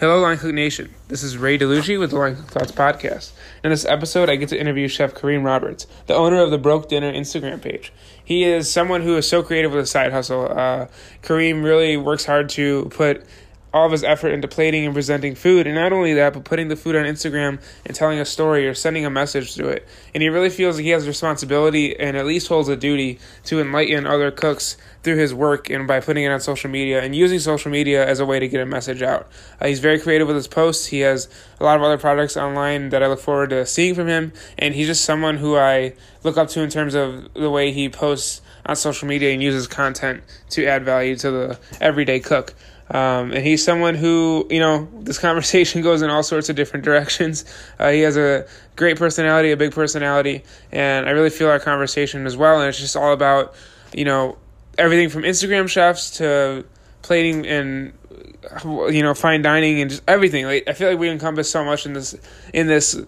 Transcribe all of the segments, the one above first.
Hello, Line Cook Nation. This is Ray DeLucci with the Line Cook Thoughts podcast. In this episode, I get to interview Chef Kareem Roberts, the owner of the Broke Dinner Instagram page. He is someone who is so creative with a side hustle. Uh, Kareem really works hard to put all of his effort into plating and presenting food, and not only that, but putting the food on Instagram and telling a story or sending a message to it. And he really feels like he has a responsibility and at least holds a duty to enlighten other cooks through his work and by putting it on social media and using social media as a way to get a message out. Uh, he's very creative with his posts. He has a lot of other products online that I look forward to seeing from him, and he's just someone who I look up to in terms of the way he posts on social media and uses content to add value to the everyday cook. Um, and he's someone who, you know, this conversation goes in all sorts of different directions. Uh, he has a great personality, a big personality, and I really feel our conversation as well. And it's just all about, you know, everything from Instagram chefs to plating and you know fine dining and just everything. Like I feel like we encompass so much in this in this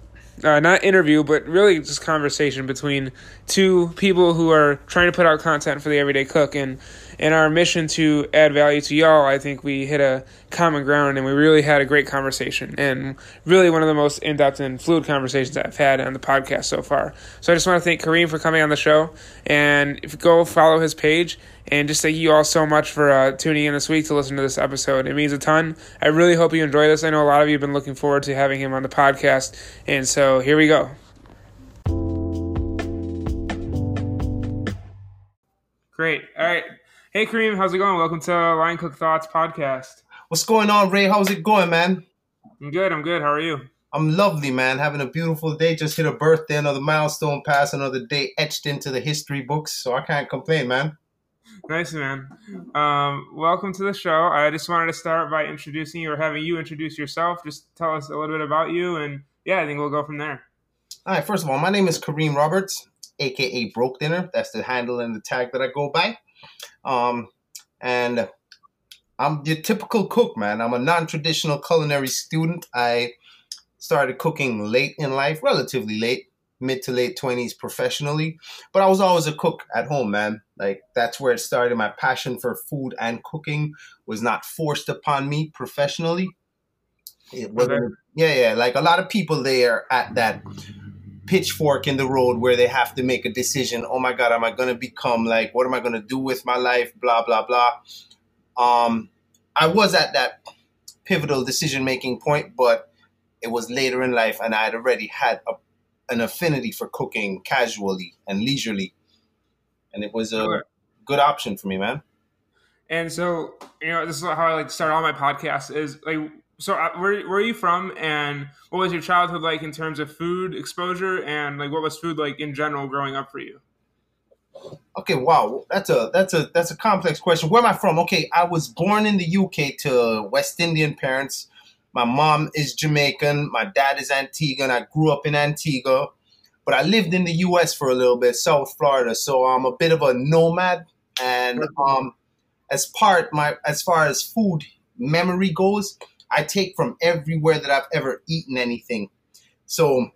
uh, not interview, but really just conversation between two people who are trying to put out content for the everyday cook. And in our mission to add value to y'all, I think we hit a common ground and we really had a great conversation and really one of the most in depth and fluid conversations I've had on the podcast so far. So I just want to thank Kareem for coming on the show and if go follow his page and just thank you all so much for uh, tuning in this week to listen to this episode. It means a ton. I really hope you enjoy this. I know a lot of you have been looking forward to having him on the podcast. And so here we go. Great. All right. Hey, Kareem, how's it going? Welcome to Line Cook Thoughts podcast. What's going on, Ray? How's it going, man? I'm good. I'm good. How are you? I'm lovely, man. Having a beautiful day. Just hit a birthday, another milestone pass, another day etched into the history books. So I can't complain, man. Nice, man. Um, welcome to the show. I just wanted to start by introducing you or having you introduce yourself. Just tell us a little bit about you, and yeah, I think we'll go from there. All right. First of all, my name is Kareem Roberts, aka Broke Dinner. That's the handle and the tag that I go by. Um, and I'm your typical cook, man. I'm a non-traditional culinary student. I started cooking late in life, relatively late, mid to late 20s professionally, but I was always a cook at home, man. Like that's where it started. My passion for food and cooking was not forced upon me professionally. It wasn't, yeah, yeah. Like a lot of people there at that pitchfork in the road where they have to make a decision. Oh my God, am I going to become like, what am I going to do with my life? Blah, blah, blah. Um, I was at that pivotal decision making point, but it was later in life and I had already had a, an affinity for cooking casually and leisurely. And it was a sure. good option for me, man. And so, you know, this is how I like to start all my podcasts is like, so uh, where, where are you from and what was your childhood like in terms of food exposure and like what was food like in general growing up for you? Okay wow that's a that's a that's a complex question. Where am i from? Okay i was born in the uk to west indian parents. My mom is jamaican my dad is antiguan i grew up in antigua but i lived in the us for a little bit south florida so i'm a bit of a nomad and um as part my as far as food memory goes I take from everywhere that I've ever eaten anything. So,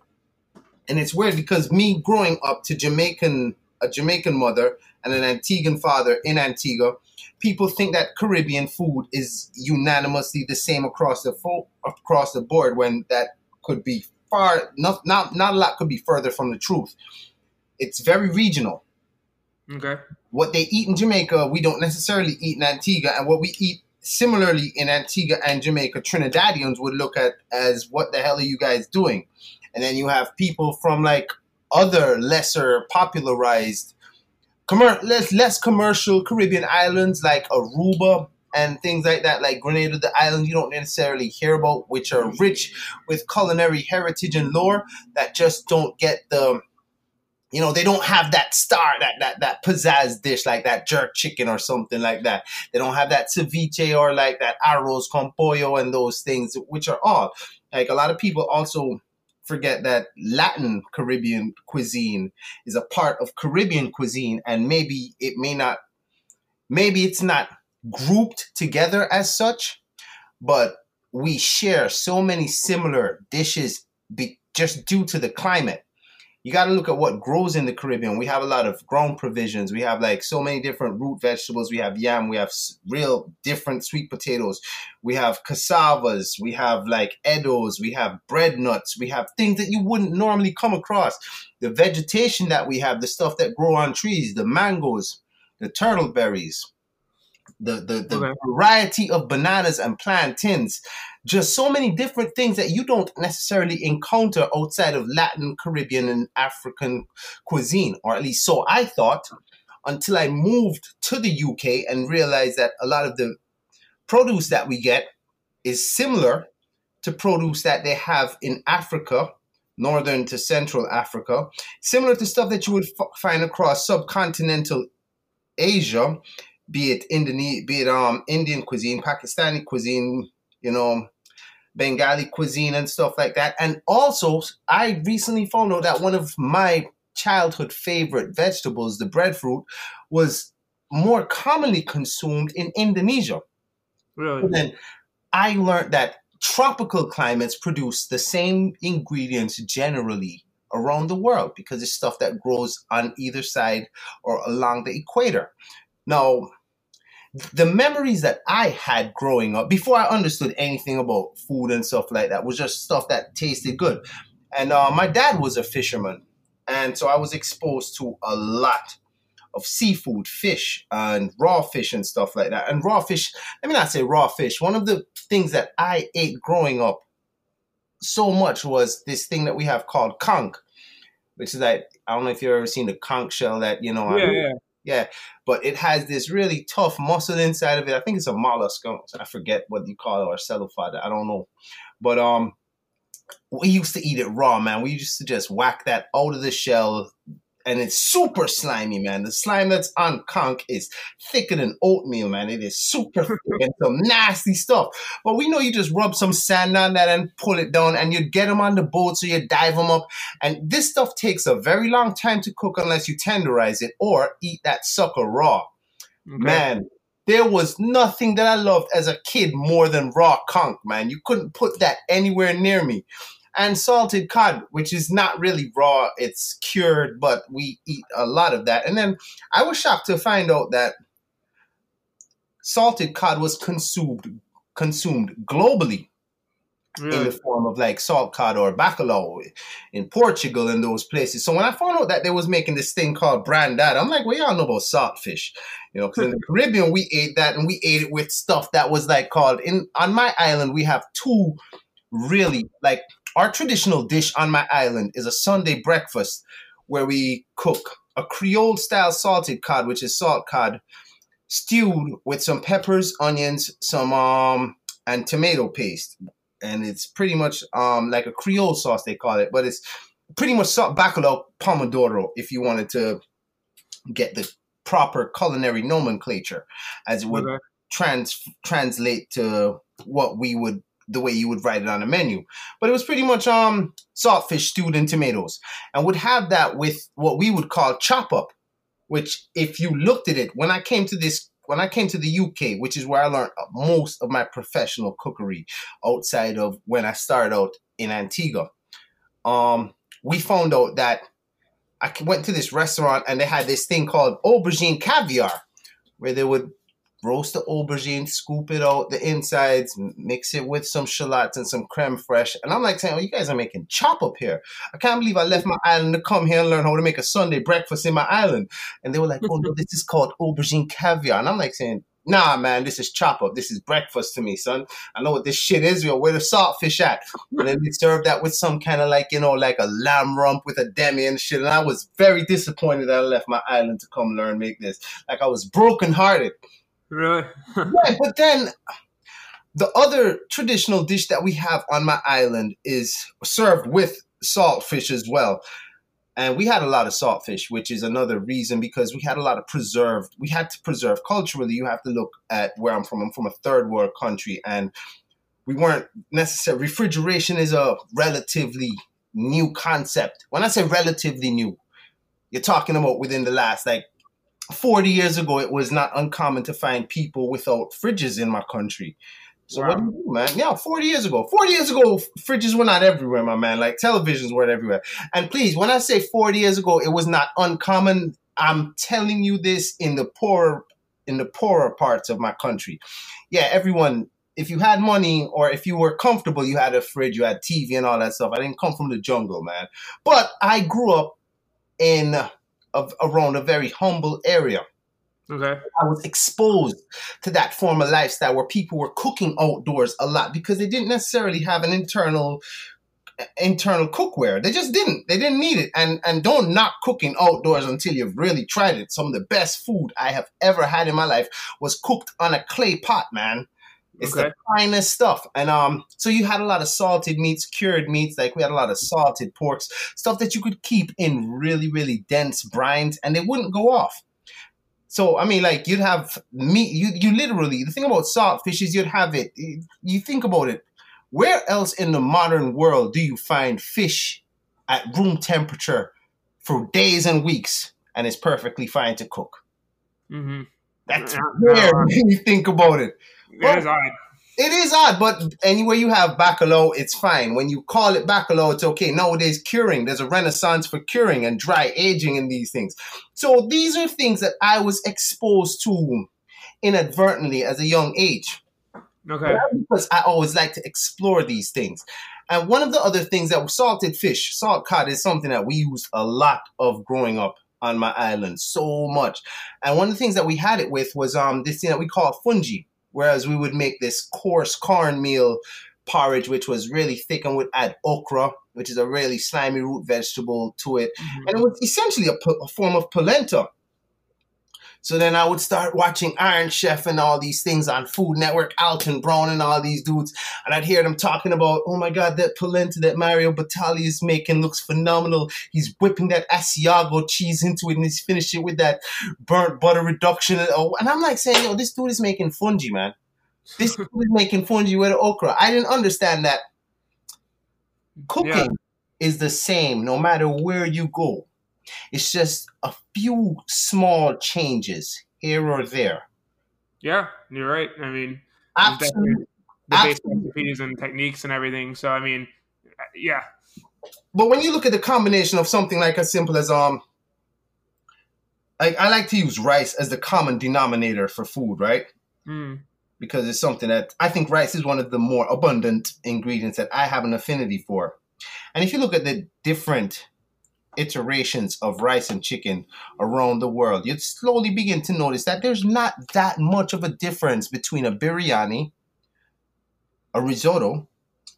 and it's weird because me growing up to Jamaican, a Jamaican mother and an Antiguan father in Antigua, people think that Caribbean food is unanimously the same across the fo- across the board when that could be far not not not a lot could be further from the truth. It's very regional. Okay. What they eat in Jamaica, we don't necessarily eat in Antigua, and what we eat similarly in Antigua and Jamaica, Trinidadians would look at as what the hell are you guys doing? And then you have people from like other lesser popularized, commer- less less commercial Caribbean islands like Aruba and things like that, like Grenada, the island you don't necessarily hear about, which are rich with culinary heritage and lore that just don't get the you know, they don't have that star, that that that pizzazz dish like that jerk chicken or something like that. They don't have that ceviche or like that arroz con pollo and those things, which are all like a lot of people also forget that Latin Caribbean cuisine is a part of Caribbean cuisine, and maybe it may not, maybe it's not grouped together as such, but we share so many similar dishes be, just due to the climate you got to look at what grows in the Caribbean. We have a lot of grown provisions. We have like so many different root vegetables. We have yam. We have real different sweet potatoes. We have cassavas. We have like eddoes. We have bread nuts. We have things that you wouldn't normally come across. The vegetation that we have, the stuff that grow on trees, the mangoes, the turtle berries, the the, the okay. variety of bananas and plantains just so many different things that you don't necessarily encounter outside of Latin, Caribbean, and African cuisine, or at least so I thought until I moved to the UK and realized that a lot of the produce that we get is similar to produce that they have in Africa, northern to central Africa, similar to stuff that you would f- find across subcontinental Asia, be it Indonesia, be it um Indian cuisine, Pakistani cuisine, you know, Bengali cuisine and stuff like that. And also, I recently found out that one of my childhood favorite vegetables, the breadfruit, was more commonly consumed in Indonesia. Really? And then I learned that tropical climates produce the same ingredients generally around the world because it's stuff that grows on either side or along the equator. Now, the memories that I had growing up before I understood anything about food and stuff like that was just stuff that tasted good. And uh, my dad was a fisherman, and so I was exposed to a lot of seafood, fish, and raw fish and stuff like that. And raw fish, let me not say raw fish. One of the things that I ate growing up so much was this thing that we have called conch, which is like I don't know if you've ever seen the conch shell that you know. Yeah, yeah yeah, but it has this really tough muscle inside of it. I think it's a mollusk. I forget what you call it or cephalopod. I don't know, but um, we used to eat it raw, man. We used to just whack that out of the shell, and it's super slimy, man. The slime that's on conch is thicker than oatmeal, man. It is super thick and some nasty stuff. But we know you just rub some sand on that and pull it down, and you get them on the boat, so you dive them up. And this stuff takes a very long time to cook unless you tenderize it or eat that sucker raw. Okay. Man, there was nothing that I loved as a kid more than raw conch, man. You couldn't put that anywhere near me and salted cod, which is not really raw, it's cured, but we eat a lot of that. And then I was shocked to find out that salted cod was consumed consumed globally really? in the form of like salt cod or bacalhau in Portugal and those places. So when I found out that they was making this thing called brandade, I'm like, well, y'all know about saltfish, you know? Because in the Caribbean we ate that and we ate it with stuff that was like called in on my island we have two really like our traditional dish on my island is a Sunday breakfast where we cook a Creole style salted cod, which is salt cod, stewed with some peppers, onions, some um and tomato paste. And it's pretty much um like a Creole sauce they call it, but it's pretty much salt bacalhau pomodoro if you wanted to get the proper culinary nomenclature as it would okay. trans translate to what we would the way you would write it on a menu. But it was pretty much um saltfish stewed in tomatoes, and would have that with what we would call chop up, which if you looked at it when I came to this when I came to the UK, which is where I learned most of my professional cookery outside of when I started out in Antigua, um, we found out that I went to this restaurant and they had this thing called aubergine caviar, where they would roast the aubergine, scoop it out the insides, mix it with some shallots and some creme fraiche. And I'm like saying, oh, you guys are making chop up here. I can't believe I left my island to come here and learn how to make a Sunday breakfast in my island. And they were like, oh no, this is called aubergine caviar. And I'm like saying, nah, man, this is chop up. This is breakfast to me, son. I know what this shit is. Yo, where the saltfish at? And then we served that with some kind of like, you know, like a lamb rump with a demi and shit. And I was very disappointed that I left my island to come learn make this. Like I was brokenhearted. Right. right. But then the other traditional dish that we have on my island is served with saltfish as well. And we had a lot of saltfish, which is another reason because we had a lot of preserved. We had to preserve culturally. You have to look at where I'm from. I'm from a third world country, and we weren't necessarily. Refrigeration is a relatively new concept. When I say relatively new, you're talking about within the last like 40 years ago, it was not uncommon to find people without fridges in my country. So wow. what do you do, man? Yeah, 40 years ago. 40 years ago, fridges were not everywhere, my man. Like televisions weren't everywhere. And please, when I say 40 years ago, it was not uncommon. I'm telling you this in the poorer in the poorer parts of my country. Yeah, everyone if you had money or if you were comfortable, you had a fridge, you had TV and all that stuff. I didn't come from the jungle, man. But I grew up in around a very humble area. Okay. I was exposed to that form of lifestyle where people were cooking outdoors a lot because they didn't necessarily have an internal internal cookware. They just didn't. They didn't need it. And and don't knock cooking outdoors until you've really tried it. Some of the best food I have ever had in my life was cooked on a clay pot, man. It's okay. the finest stuff. And um, so you had a lot of salted meats, cured meats, like we had a lot of salted porks, stuff that you could keep in really, really dense brines and they wouldn't go off. So I mean, like you'd have meat. You you literally the thing about salt fish is you'd have it. You think about it. Where else in the modern world do you find fish at room temperature for days and weeks and it's perfectly fine to cook? Mm-hmm. That's weird when you think about it. It is odd. It is odd, but anywhere you have bacalhau, it's fine. When you call it bacalhau, it's okay. Nowadays, curing, there's a renaissance for curing and dry aging and these things. So these are things that I was exposed to inadvertently as a young age. Okay. Because I always like to explore these things. And one of the other things that was salted fish, salt cod is something that we used a lot of growing up on my island, so much. And one of the things that we had it with was um this thing that we call fungi Whereas we would make this coarse cornmeal porridge, which was really thick and would add okra, which is a really slimy root vegetable to it. Mm-hmm. And it was essentially a, a form of polenta. So then I would start watching Iron Chef and all these things on Food Network, Alton Brown and all these dudes. And I'd hear them talking about, oh my God, that polenta that Mario Batali is making looks phenomenal. He's whipping that Asiago cheese into it and he's finishing it with that burnt butter reduction. And oh, I'm like saying, yo, this dude is making fungi, man. This dude is making fungi with okra. I didn't understand that cooking yeah. is the same no matter where you go. It's just a few small changes here or there. Yeah, you're right. I mean, absolutely. The basic recipes and techniques and everything. So, I mean, yeah. But when you look at the combination of something like as simple as um, like I like to use rice as the common denominator for food, right? Mm. Because it's something that I think rice is one of the more abundant ingredients that I have an affinity for. And if you look at the different iterations of rice and chicken around the world, you'd slowly begin to notice that there's not that much of a difference between a biryani, a risotto,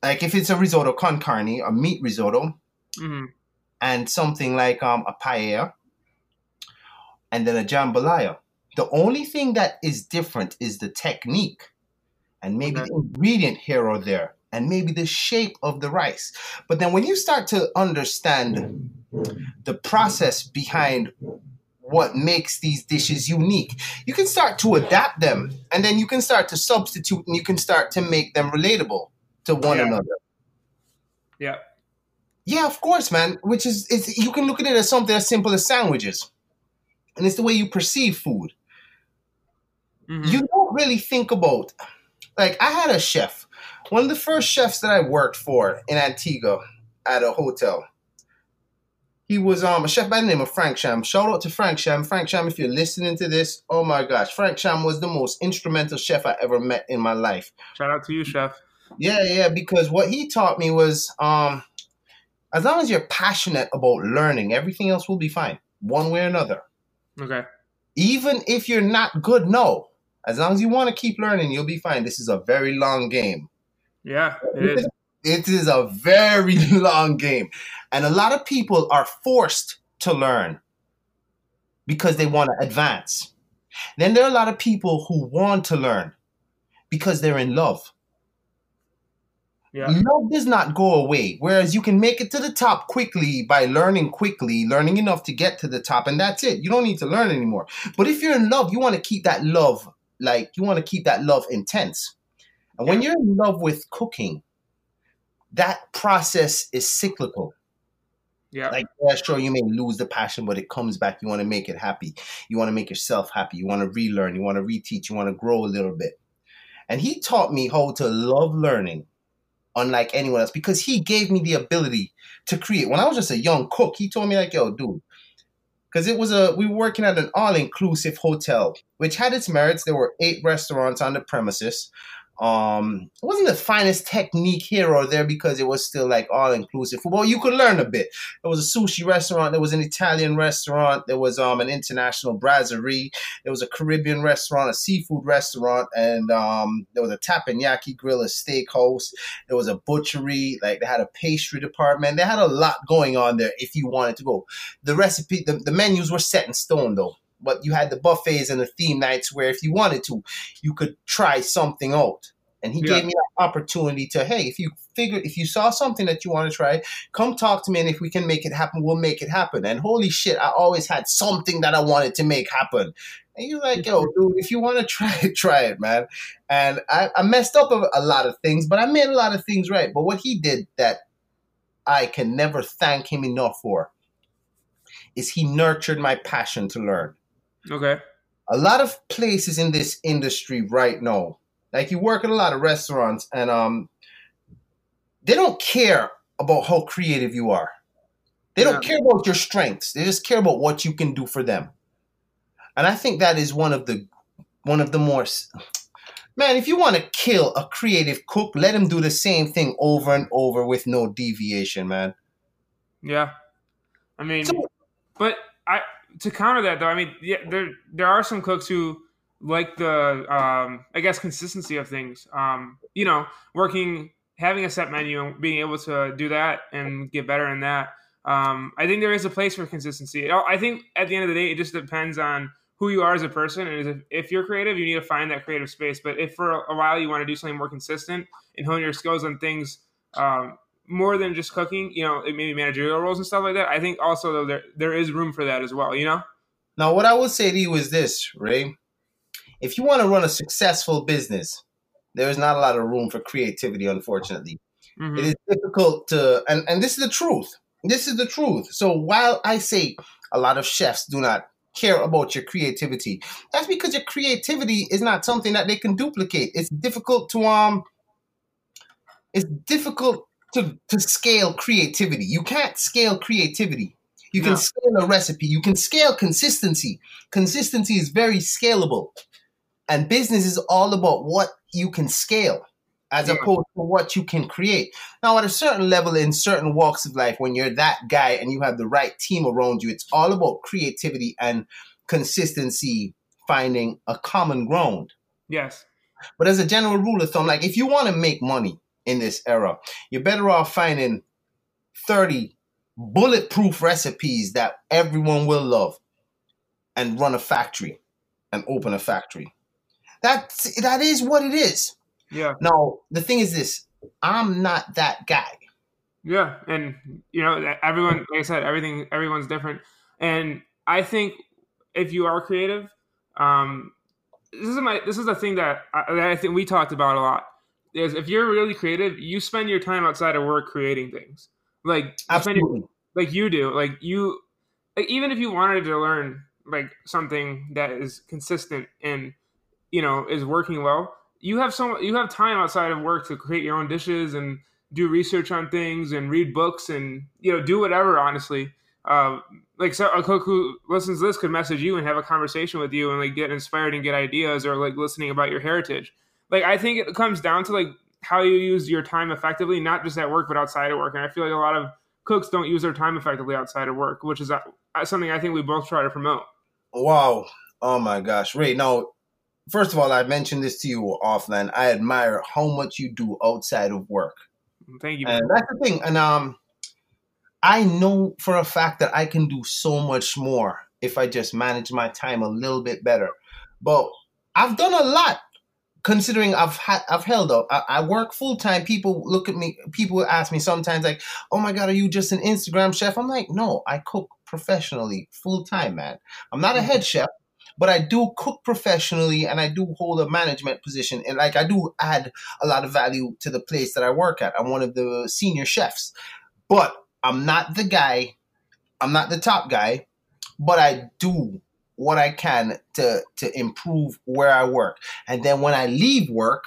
like if it's a risotto con carne, a meat risotto, mm-hmm. and something like um, a paella, and then a jambalaya. The only thing that is different is the technique and maybe okay. the ingredient here or there and maybe the shape of the rice. But then when you start to understand the process behind what makes these dishes unique, you can start to adapt them and then you can start to substitute and you can start to make them relatable to one yeah. another. Yeah. Yeah, of course, man. Which is, is you can look at it as something as simple as sandwiches. And it's the way you perceive food. Mm-hmm. You don't really think about like I had a chef one of the first chefs that I worked for in Antigua at a hotel. He was um, a chef by the name of Frank Sham. Shout out to Frank Sham. Frank Sham, if you're listening to this, oh my gosh, Frank Sham was the most instrumental chef I ever met in my life. Shout out to you, chef. Yeah, yeah, because what he taught me was um, as long as you're passionate about learning, everything else will be fine, one way or another. Okay. Even if you're not good, no. As long as you want to keep learning, you'll be fine. This is a very long game. Yeah, it is. It is a very long game. And a lot of people are forced to learn because they want to advance. Then there are a lot of people who want to learn because they're in love. Yeah. Love does not go away. Whereas you can make it to the top quickly by learning quickly, learning enough to get to the top, and that's it. You don't need to learn anymore. But if you're in love, you want to keep that love, like, you want to keep that love intense. And when you're in love with cooking, that process is cyclical. Yeah. Like, yeah, sure, you may lose the passion, but it comes back. You want to make it happy. You want to make yourself happy. You want to relearn. You want to reteach. You want to grow a little bit. And he taught me how to love learning unlike anyone else because he gave me the ability to create. When I was just a young cook, he told me like, "Yo, dude, because it was a we were working at an all-inclusive hotel which had its merits there were eight restaurants on the premises um, it wasn't the finest technique here or there because it was still like all inclusive. Well, you could learn a bit. There was a sushi restaurant, there was an Italian restaurant, there was um an international brasserie, there was a Caribbean restaurant, a seafood restaurant, and um there was a teppanyaki grill, a steakhouse, there was a butchery, like they had a pastry department. They had a lot going on there if you wanted to go. The recipe, the, the menus were set in stone though but you had the buffets and the theme nights where if you wanted to, you could try something out. And he yeah. gave me that opportunity to, hey, if you figure, if you saw something that you want to try, come talk to me, and if we can make it happen, we'll make it happen. And holy shit, I always had something that I wanted to make happen. And you're like, yo, dude, if you want to try it, try it, man. And I, I messed up a, a lot of things, but I made a lot of things right. But what he did that I can never thank him enough for is he nurtured my passion to learn. Okay. A lot of places in this industry right now, like you work at a lot of restaurants, and um, they don't care about how creative you are. They don't yeah. care about your strengths. They just care about what you can do for them. And I think that is one of the one of the more man. If you want to kill a creative cook, let him do the same thing over and over with no deviation, man. Yeah, I mean, so, but I to counter that though, I mean, yeah, there there are some cooks who like the um, I guess consistency of things. Um, you know, working having a set menu and being able to do that and get better in that. Um, I think there is a place for consistency. I think at the end of the day, it just depends on who you are as a person. And if, you're creative, you need to find that creative space. But if for a while you want to do something more consistent and hone your skills on things um, more than just cooking, you know, maybe managerial roles and stuff like that. I think also though there there is room for that as well, you know? Now what I would say to you is this, Ray. If you want to run a successful business, there is not a lot of room for creativity, unfortunately. Mm-hmm. It is difficult to and, and this is the truth. This is the truth. So while I say a lot of chefs do not care about your creativity, that's because your creativity is not something that they can duplicate. It's difficult to um it's difficult to, to scale creativity. You can't scale creativity. You can no. scale a recipe. You can scale consistency. Consistency is very scalable. And business is all about what you can scale as yeah. opposed to what you can create. Now, at a certain level in certain walks of life, when you're that guy and you have the right team around you, it's all about creativity and consistency, finding a common ground. Yes. But as a general rule of thumb, like if you want to make money, in this era. You're better off finding 30 bulletproof recipes that everyone will love and run a factory and open a factory. That's that is what it is. Yeah. Now, the thing is this, I'm not that guy. Yeah, and you know, everyone like I said, everything everyone's different. And I think if you are creative, um this is my this is the thing that I, that I think we talked about a lot is if you're really creative, you spend your time outside of work creating things. Like absolutely, your, like you do. Like you, like even if you wanted to learn like something that is consistent and you know is working well, you have so you have time outside of work to create your own dishes and do research on things and read books and you know do whatever. Honestly, uh, like so a cook who listens to this could message you and have a conversation with you and like get inspired and get ideas or like listening about your heritage like I think it comes down to like how you use your time effectively, not just at work but outside of work. And I feel like a lot of cooks don't use their time effectively outside of work, which is uh, something I think we both try to promote. Wow! Oh my gosh, Ray. Now, first of all, I mentioned this to you offline. I admire how much you do outside of work. Thank you. And that's the thing. And um, I know for a fact that I can do so much more if I just manage my time a little bit better. But I've done a lot considering I've had I've held up. I, I work full time. People look at me. People ask me sometimes like, "Oh my god, are you just an Instagram chef?" I'm like, "No, I cook professionally, full time, man. I'm not a head mm-hmm. chef, but I do cook professionally, and I do hold a management position, and like I do add a lot of value to the place that I work at. I'm one of the senior chefs, but I'm not the guy. I'm not the top guy, but I do what I can to to improve where I work. And then when I leave work,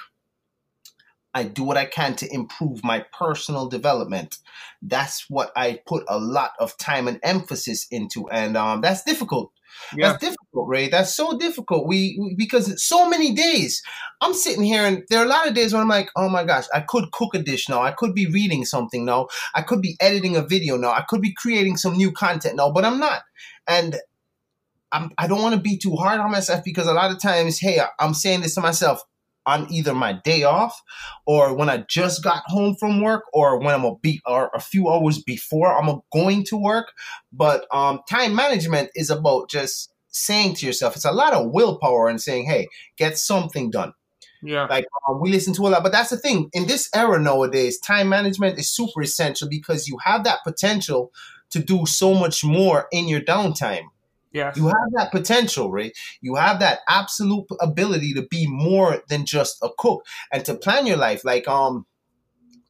I do what I can to improve my personal development. That's what I put a lot of time and emphasis into, and um, that's difficult. Yeah. That's difficult, Ray. That's so difficult. We, we because so many days I'm sitting here, and there are a lot of days when I'm like, oh my gosh, I could cook a dish now. I could be reading something now. I could be editing a video now. I could be creating some new content now, but I'm not. And I'm, I don't want to be too hard on myself because a lot of times, hey, I'm saying this to myself on either my day off or when I just got home from work or when I'm a be or a few hours before I'm going to work. But um, time management is about just saying to yourself, it's a lot of willpower and saying, hey, get something done. Yeah. Like um, we listen to a lot, but that's the thing. In this era nowadays, time management is super essential because you have that potential to do so much more in your downtime. Yes. You have that potential, right? You have that absolute ability to be more than just a cook and to plan your life. Like, um,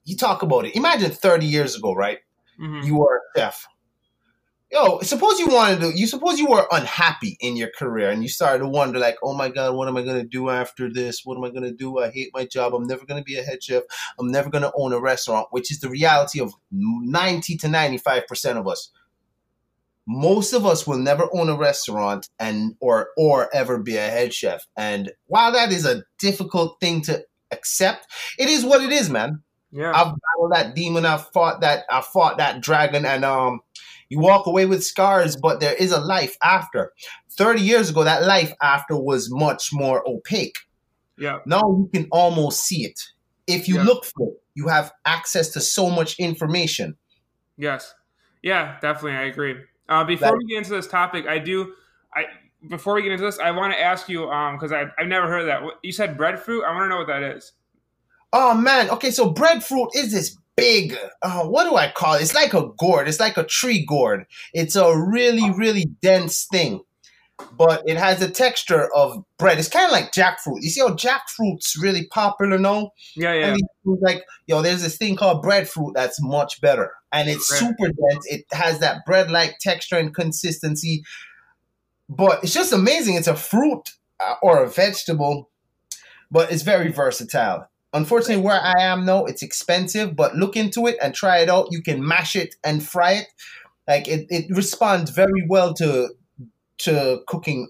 you talk about it. Imagine 30 years ago, right? Mm-hmm. You were a chef. Yo, suppose you wanted to, you suppose you were unhappy in your career and you started to wonder, like, oh my God, what am I going to do after this? What am I going to do? I hate my job. I'm never going to be a head chef. I'm never going to own a restaurant, which is the reality of 90 to 95% of us most of us will never own a restaurant and or or ever be a head chef. And while that is a difficult thing to accept, it is what it is, man. Yeah. I've battled that demon, I've fought that I fought that dragon and um you walk away with scars, but there is a life after. 30 years ago, that life after was much more opaque. Yeah. Now you can almost see it. If you yeah. look for it, you have access to so much information. Yes. Yeah, definitely. I agree. Uh, before that, we get into this topic, I do. I before we get into this, I want to ask you because um, I've never heard of that. You said breadfruit. I want to know what that is. Oh man, okay. So breadfruit is this big. Uh, what do I call it? It's like a gourd. It's like a tree gourd. It's a really really dense thing, but it has the texture of bread. It's kind of like jackfruit. You see how jackfruit's really popular now? Yeah, yeah. like yo, there's this thing called breadfruit that's much better and it's bread. super dense. It has that bread like texture and consistency, but it's just amazing. It's a fruit uh, or a vegetable, but it's very versatile. Unfortunately, where I am now, it's expensive, but look into it and try it out. You can mash it and fry it. Like it, it responds very well to to cooking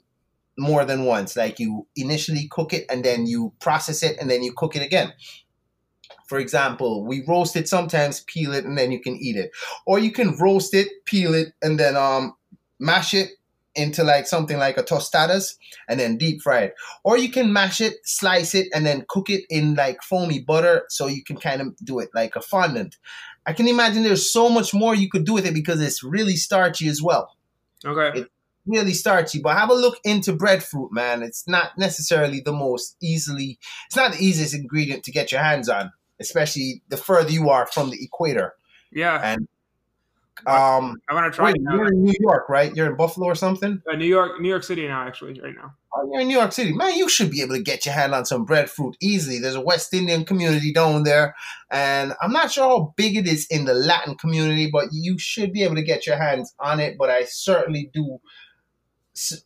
more than once. Like you initially cook it and then you process it and then you cook it again. For example, we roast it sometimes, peel it, and then you can eat it. Or you can roast it, peel it, and then um mash it into like something like a tostadas and then deep fry it. Or you can mash it, slice it, and then cook it in like foamy butter so you can kind of do it like a fondant. I can imagine there's so much more you could do with it because it's really starchy as well. Okay. Really starchy, but have a look into breadfruit, man. It's not necessarily the most easily, it's not the easiest ingredient to get your hands on especially the further you are from the equator. Yeah. And um, I want to try. Wait, you're in New York, right? You're in Buffalo or something? Uh, New York, New York City now, actually, right now. Oh, you're in New York City, man. You should be able to get your hand on some breadfruit easily. There's a West Indian community down there, and I'm not sure how big it is in the Latin community, but you should be able to get your hands on it. But I certainly do.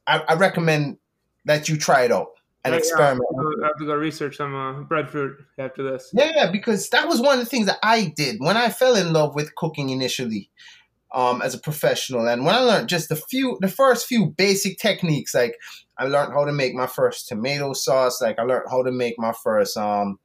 I, I recommend that you try it out and yeah, experiment. Yeah. I have to go research some uh, breadfruit after this. Yeah, yeah, because that was one of the things that I did when I fell in love with cooking initially, um, as a professional, and when I learned just the few, the first few basic techniques, like I learned how to make my first tomato sauce, like I learned how to make my first um,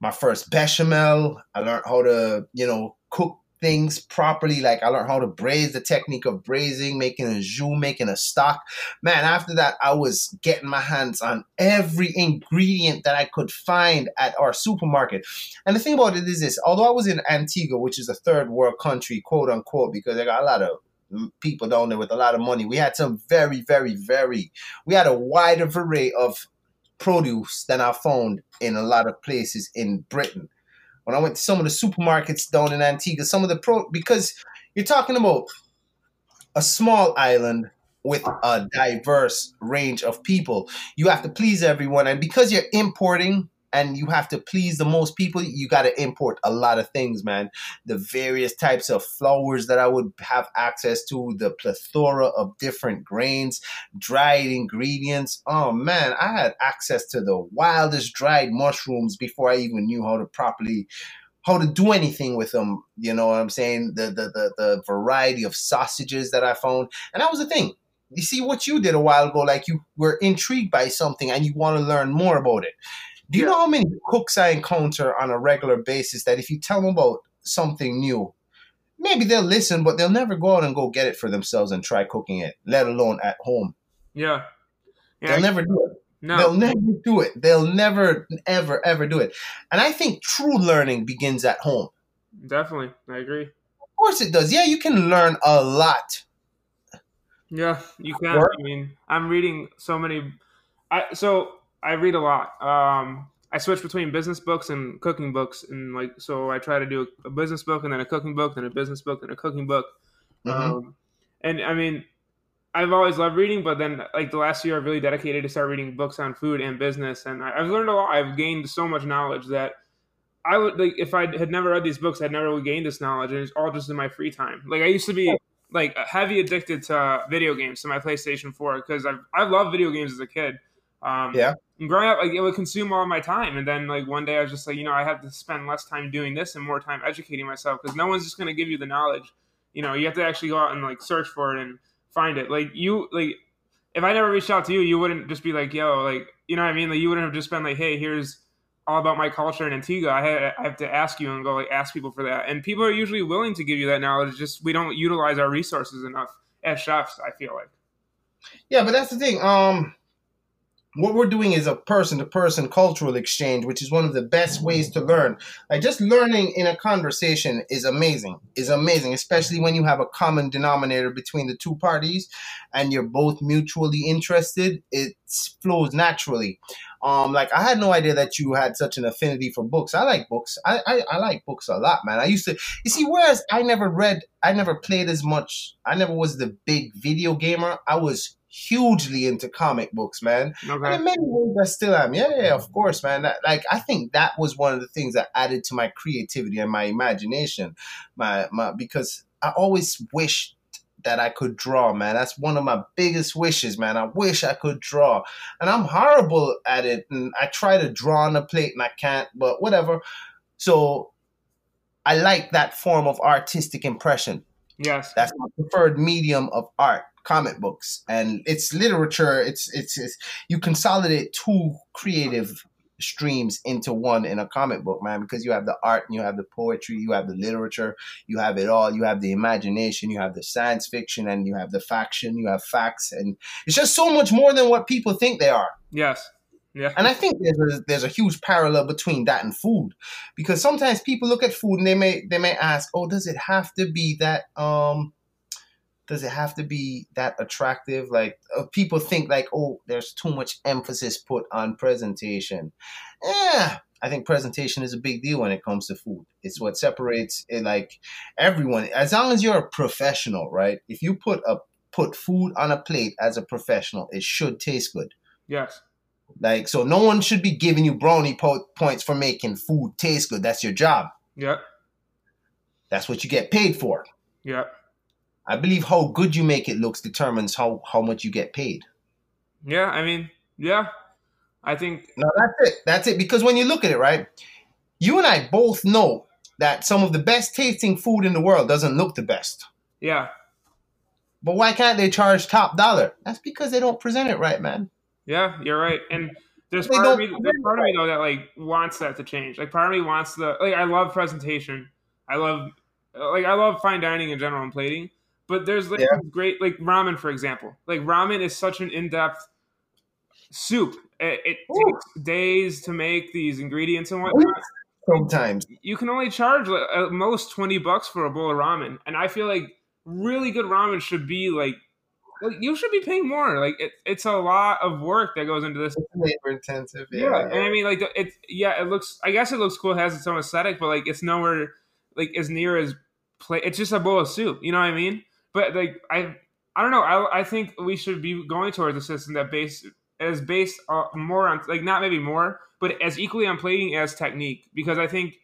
my first bechamel. I learned how to, you know, cook things properly. Like I learned how to braise, the technique of braising, making a jus, making a stock. Man, after that, I was getting my hands on every ingredient that I could find at our supermarket. And the thing about it is this: although I was in Antigua, which is a third world country, quote unquote, because they got a lot of people down there with a lot of money. We had some very, very, very. We had a wider array of produce than I found in a lot of places in Britain when I went to some of the supermarkets down in Antigua, some of the pro because you're talking about a small island with a diverse range of people. You have to please everyone, and because you're importing and you have to please the most people, you got to import a lot of things, man. The various types of flowers that I would have access to, the plethora of different grains, dried ingredients. Oh man, I had access to the wildest dried mushrooms before I even knew how to properly how to do anything with them. You know what I'm saying? The, the the the variety of sausages that I found, and that was the thing. You see what you did a while ago, like you were intrigued by something and you want to learn more about it. Do you yeah. know how many cooks I encounter on a regular basis that if you tell them about something new, maybe they'll listen, but they'll never go out and go get it for themselves and try cooking it, let alone at home. Yeah. yeah they'll I, never do it. No. They'll never do it. They'll never, ever, ever do it. And I think true learning begins at home. Definitely. I agree. Of course it does. Yeah, you can learn a lot. Yeah, you can. Or, I mean, I'm reading so many. I so I read a lot. Um, I switch between business books and cooking books, and like so, I try to do a, a business book and then a cooking book, then a business book, then a cooking book. Mm-hmm. Um, and I mean, I've always loved reading, but then like the last year, I've really dedicated to start reading books on food and business, and I, have learned a lot. I've gained so much knowledge that I would like if I had never read these books, I'd never really gained this knowledge, and it's all just in my free time. Like I used to be like heavy addicted to video games to my PlayStation Four because I I love video games as a kid. Um, yeah. And growing up, like it would consume all my time, and then like one day I was just like, you know, I have to spend less time doing this and more time educating myself because no one's just going to give you the knowledge. You know, you have to actually go out and like search for it and find it. Like you, like if I never reached out to you, you wouldn't just be like, yo, like you know what I mean? Like you wouldn't have just been like, hey, here's all about my culture in Antigua. I, I have to ask you and go like ask people for that, and people are usually willing to give you that knowledge. Just we don't utilize our resources enough as chefs. I feel like. Yeah, but that's the thing. Um, what we're doing is a person to person cultural exchange, which is one of the best ways to learn. Like just learning in a conversation is amazing, is amazing, especially when you have a common denominator between the two parties and you're both mutually interested. It flows naturally. Um, like I had no idea that you had such an affinity for books. I like books. I, I, I like books a lot, man. I used to, you see, whereas I never read, I never played as much. I never was the big video gamer. I was hugely into comic books, man. Okay. And in many ways, I still am. Yeah, yeah, of course, man. That, like, I think that was one of the things that added to my creativity and my imagination. My, my, because I always wished that I could draw, man. That's one of my biggest wishes, man. I wish I could draw. And I'm horrible at it. And I try to draw on a plate and I can't, but whatever. So I like that form of artistic impression. Yes. That's my preferred medium of art comic books. And it's literature. It's, it's it's you consolidate two creative streams into one in a comic book man because you have the art and you have the poetry you have the literature you have it all. You have the imagination you have the science fiction and you have the faction you have facts. And it's just so much more than what people think they are. Yes yeah. And I think there's a, there's a huge parallel between that and food, because sometimes people look at food and they may they may ask, oh, does it have to be that um does it have to be that attractive? Like uh, people think like, oh, there's too much emphasis put on presentation. Yeah, I think presentation is a big deal when it comes to food. It's what separates it, like everyone. As long as you're a professional, right? If you put a put food on a plate as a professional, it should taste good. Yes. Like so, no one should be giving you brownie po- points for making food taste good. That's your job. Yeah. That's what you get paid for. Yeah. I believe how good you make it looks determines how how much you get paid. Yeah, I mean, yeah, I think. No, that's it. That's it. Because when you look at it, right, you and I both know that some of the best tasting food in the world doesn't look the best. Yeah. But why can't they charge top dollar? That's because they don't present it right, man. Yeah, you're right. And there's part of me, there's part of me though that like wants that to change. Like part of me wants the like I love presentation. I love like I love fine dining in general and plating. But there's like yeah. great like ramen, for example. Like ramen is such an in-depth soup. It, it takes days to make these ingredients and whatnot. Sometimes you can only charge like, at most twenty bucks for a bowl of ramen, and I feel like really good ramen should be like you should be paying more. Like it, it's a lot of work that goes into this. It's labor intensive. Yeah, yeah. and I mean, like it. Yeah, it looks. I guess it looks cool. It has its own aesthetic, but like it's nowhere like as near as play. It's just a bowl of soup. You know what I mean? But like I, I don't know. I, I think we should be going towards a system that base as based more on like not maybe more, but as equally on plating as technique because I think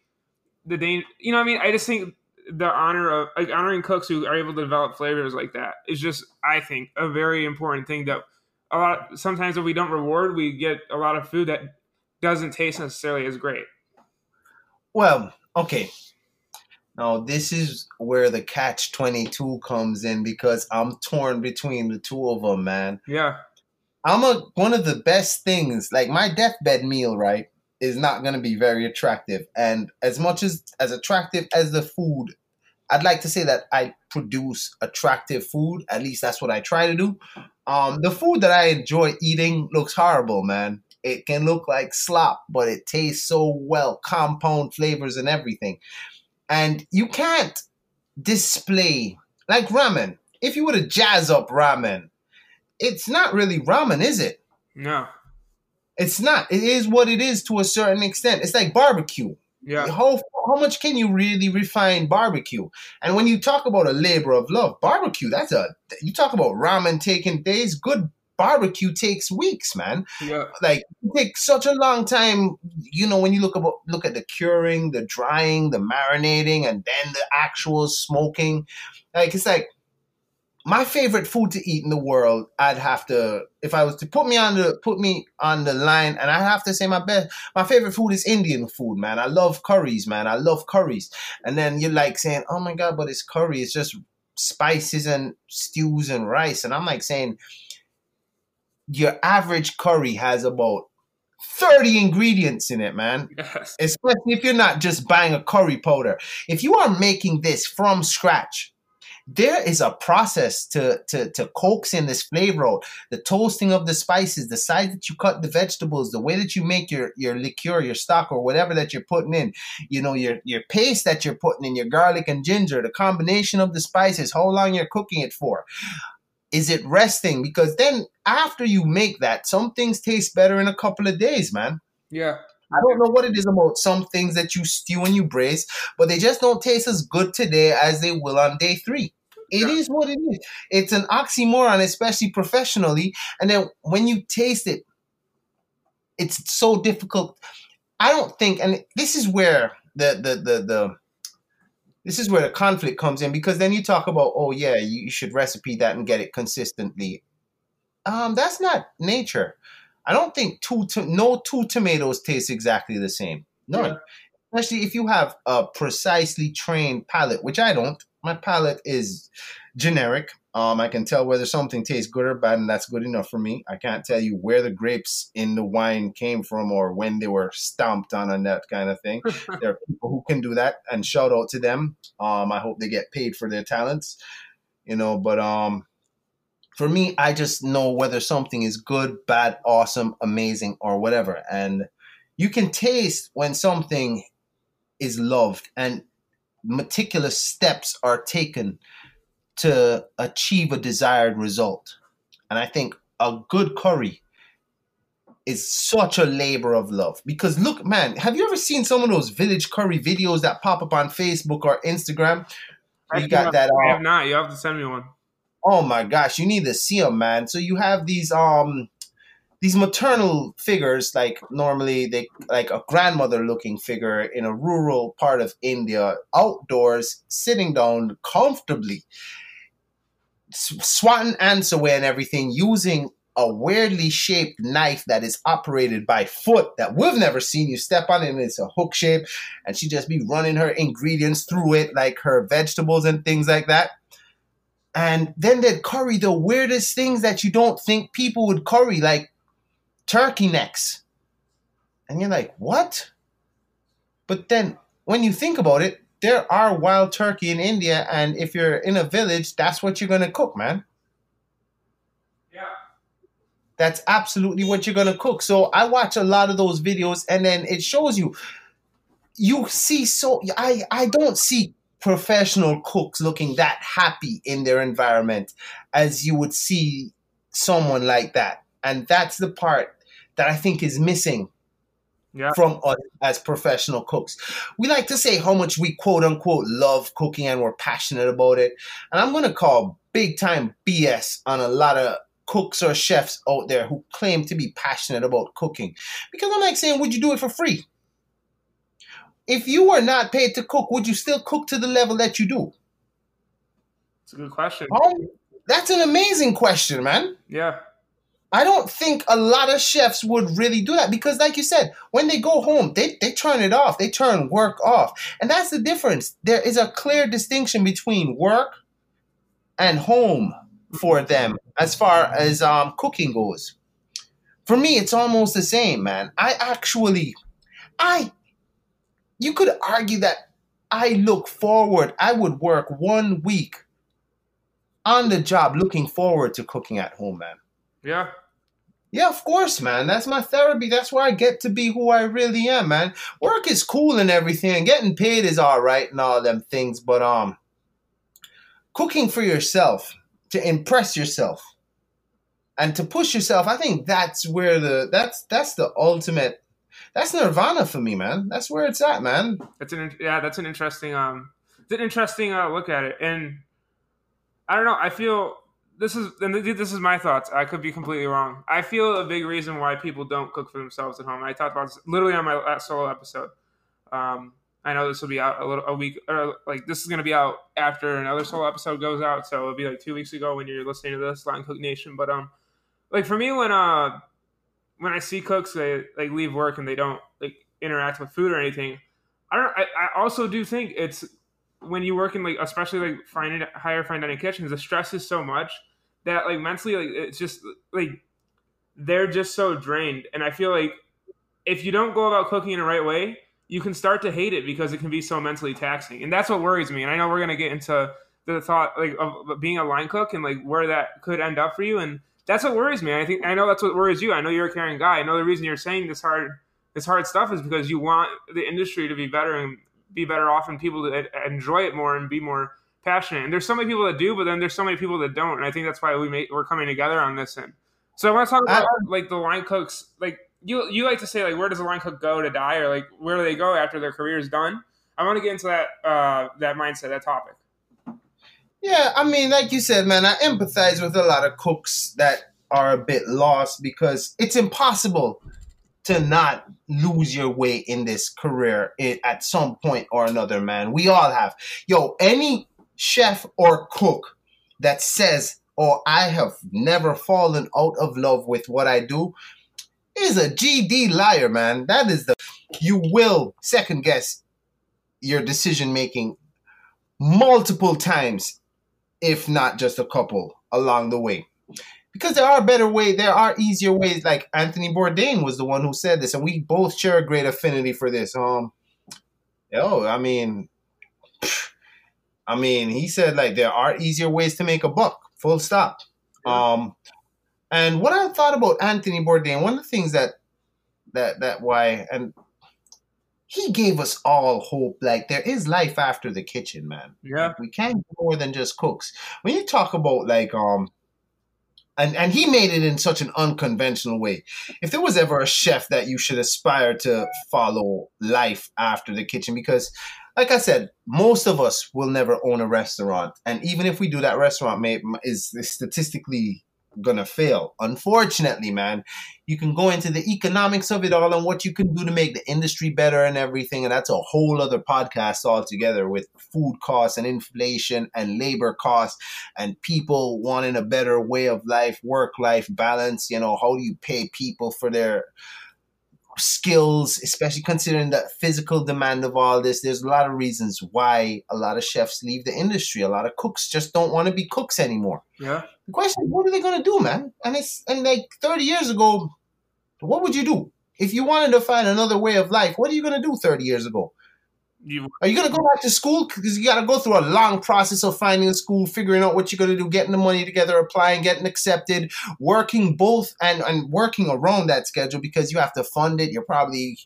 the danger. You know, what I mean, I just think the honor of like honoring cooks who are able to develop flavors like that is just I think a very important thing that a lot sometimes if we don't reward, we get a lot of food that doesn't taste necessarily as great. Well, okay. Now this is where the catch twenty two comes in because I'm torn between the two of them, man. Yeah. I'm a one of the best things. Like my deathbed meal, right, is not going to be very attractive. And as much as as attractive as the food, I'd like to say that I produce attractive food. At least that's what I try to do. Um, the food that I enjoy eating looks horrible, man. It can look like slop, but it tastes so well, compound flavors and everything. And you can't display like ramen. If you were to jazz up ramen, it's not really ramen, is it? No. It's not. It is what it is to a certain extent. It's like barbecue. Yeah. How how much can you really refine barbecue? And when you talk about a labor of love, barbecue, that's a you talk about ramen taking days, good barbecue takes weeks, man. Yeah. Like it takes such a long time, you know, when you look about look at the curing, the drying, the marinating, and then the actual smoking. Like it's like my favorite food to eat in the world, I'd have to if I was to put me on the put me on the line and I have to say my best my favorite food is Indian food, man. I love curries, man. I love curries. And then you're like saying, Oh my god, but it's curry, it's just spices and stews and rice. And I'm like saying your average curry has about 30 ingredients in it, man. Yes. Especially if you're not just buying a curry powder. If you are making this from scratch, there is a process to, to, to coax in this flavor. The toasting of the spices, the size that you cut the vegetables, the way that you make your, your liqueur, your stock, or whatever that you're putting in, you know, your, your paste that you're putting in, your garlic and ginger, the combination of the spices, how long you're cooking it for. Is it resting? Because then after you make that, some things taste better in a couple of days, man. Yeah. I don't know what it is about some things that you stew and you braise, but they just don't taste as good today as they will on day three. It Yeah. is what it is. It's an oxymoron, especially professionally. And then when you taste it, it's so difficult. I don't think, and this is where the the the the this is where the conflict comes in because then you talk about, oh yeah, you should recipe that and get it consistently. Um, that's not nature. I don't think two to, no two tomatoes taste exactly the same. None. Yeah. Especially if you have a precisely trained palate, which I don't. My palate is generic. Um, I can tell whether something tastes good or bad, and that's good enough for me. I can't tell you where the grapes in the wine came from or when they were stomped on and that kind of thing. there are people who can do that, and shout out to them. Um, I hope they get paid for their talents, you know. But um, for me, I just know whether something is good, bad, awesome, amazing, or whatever. And you can taste when something is loved and meticulous steps are taken to achieve a desired result. And I think a good curry is such a labor of love because look man have you ever seen some of those village curry videos that pop up on facebook or instagram you got have- that I uh, have not. You have to send me one. oh my gosh you need to see them man so you have these um these maternal figures like normally they like a grandmother looking figure in a rural part of india outdoors sitting down comfortably swatting ants away and everything using a weirdly shaped knife that is operated by foot that we've never seen. You step on it and it's a hook shape and she just be running her ingredients through it like her vegetables and things like that. And then they'd curry the weirdest things that you don't think people would curry like turkey necks and you're like what but then when you think about it there are wild turkey in india and if you're in a village that's what you're going to cook man Yeah. that's absolutely what you're gonna cook. So I watch a lot of those videos, and then it shows you. You see, so I I don't see professional cooks looking that happy in their environment as you would see someone like that, and that's the part that I think is missing Yeah. from us as professional cooks. We like to say how much we quote unquote love cooking and we're passionate about it. And I'm going to call big time BS on a lot of cooks or chefs out there who claim to be passionate about cooking. Because I'm like saying, would you do it for free? If you were not paid to cook, would you still cook to the level that you do? It's a good question. Um, that's an amazing question, man. Yeah. I don't think a lot of chefs would really do that because, like you said, when they go home, they, they turn it off. They turn work off. And that's the difference. There is a clear distinction between work and home for them as far as um, cooking goes. For me, it's almost the same, man. I actually, I, you could argue that I look forward, I would work one week on the job looking forward to cooking at home, man. Yeah. Yeah, of course, man. That's my therapy. That's where I get to be who I really am, man. Work is cool and everything, and getting paid is all right and all them things, but um, cooking for yourself to impress yourself and to push yourself, I think that's where the that's that's the ultimate. That's nirvana for me, man. That's where it's at, man. That's an yeah. That's an interesting um. It's an interesting uh, look at it, and I don't know. I feel this is and this is my thoughts. I could be completely wrong. I feel a big reason why people don't cook for themselves at home. I talked about this literally on my last solo episode. Um, I know this will be out a little a week or like this is going to be out after another solo episode goes out, so it'll be like two weeks ago when you're listening to this Line Cook Nation. But um, like for me when uh when I see cooks they like leave work and they don't like interact with food or anything, I don't. I, I also do think it's when you work in like especially like fine higher fine dining kitchens, the stress is so much that like mentally like it's just like they're just so drained, and I feel like if you don't go about cooking in the right way, you can start to hate it because it can be so mentally taxing, and that's what worries me. And I know we're gonna get into the thought like of being a line cook and like where that could end up for you, and that's what worries me. I think I know that's what worries you. I know you're a caring guy. I know the reason you're saying this hard this hard stuff is because you want the industry to be better and be better off and people to enjoy it more and be more passionate. And there's so many people that do, but then there's so many people that don't. And I think that's why we we're coming together on this end. So I want to talk about like the line cooks. Like you, you like to say like where does a line cook go to die, or like where do they go after their career is done? I want to get into that uh, that mindset, that topic. Yeah, I mean, like you said, man, I empathize with a lot of cooks that are a bit lost because it's impossible to not lose your way in this career at some point or another, man. We all have. Yo, any chef or cook that says, Oh, I have never fallen out of love with what I do is a GD liar, man. That is the. You will second guess your decision making multiple times, if not just a couple along the way because there are better ways, there are easier ways. Like Anthony Bourdain was the one who said this, and we both share a great affinity for this. Um, oh, I mean, I mean, he said like there are easier ways to make a buck. Full stop. Yeah. Um, and what I thought about Anthony Bourdain, one of the things that that that why and he gave us all hope. Like there is life after the kitchen, man. Yeah, like, we can't be more than just cooks. When you talk about like um and and he made it in such an unconventional way. If there was ever a chef that you should aspire to follow life after the kitchen, because like I said, most of us will never own a restaurant, and even if we do, that restaurant may is statistically gonna fail. Unfortunately, man, you can go into the economics of it all and what you can do to make the industry better and everything. And that's a whole other podcast altogether with food costs and inflation and labor costs and people wanting a better way of life, work life balance. You know, how do you pay people for their skills, especially considering the physical demand of all this. There's a lot of reasons why a lot of chefs leave the industry. A lot of cooks just don't want to be cooks anymore. Yeah. The question is, what are they gonna do, man? And it's and like 30 years ago, what would you do if you wanted to find another way of life? What are you gonna do 30 years ago? You, Are you gonna go back to school? Because you gotta go through a long process of finding a school, figuring out what you're gonna do, getting the money together, applying, getting accepted, working both and, and working around that schedule because you have to fund it. You're probably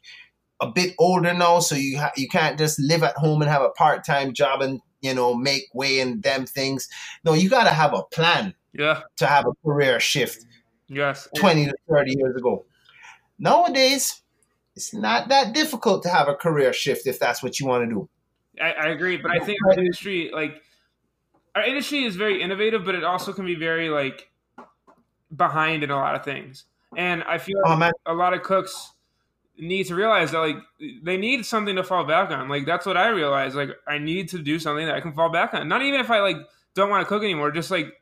a bit older now, so you ha- you can't just live at home and have a part time job and you know make way in them things. No, you gotta have a plan. Yeah. To have a career shift. Yes. Twenty to thirty years ago. Nowadays, it's not that difficult to have a career shift if that's what you want to do. I, I agree, but I think our industry, like our industry, is very innovative, but it also can be very like behind in a lot of things. And I feel Oh, like a lot of cooks need to realize that like they need something to fall back on. Like that's what I realized. Like I need to do something that I can fall back on. Not even if I like don't want to cook anymore. Just like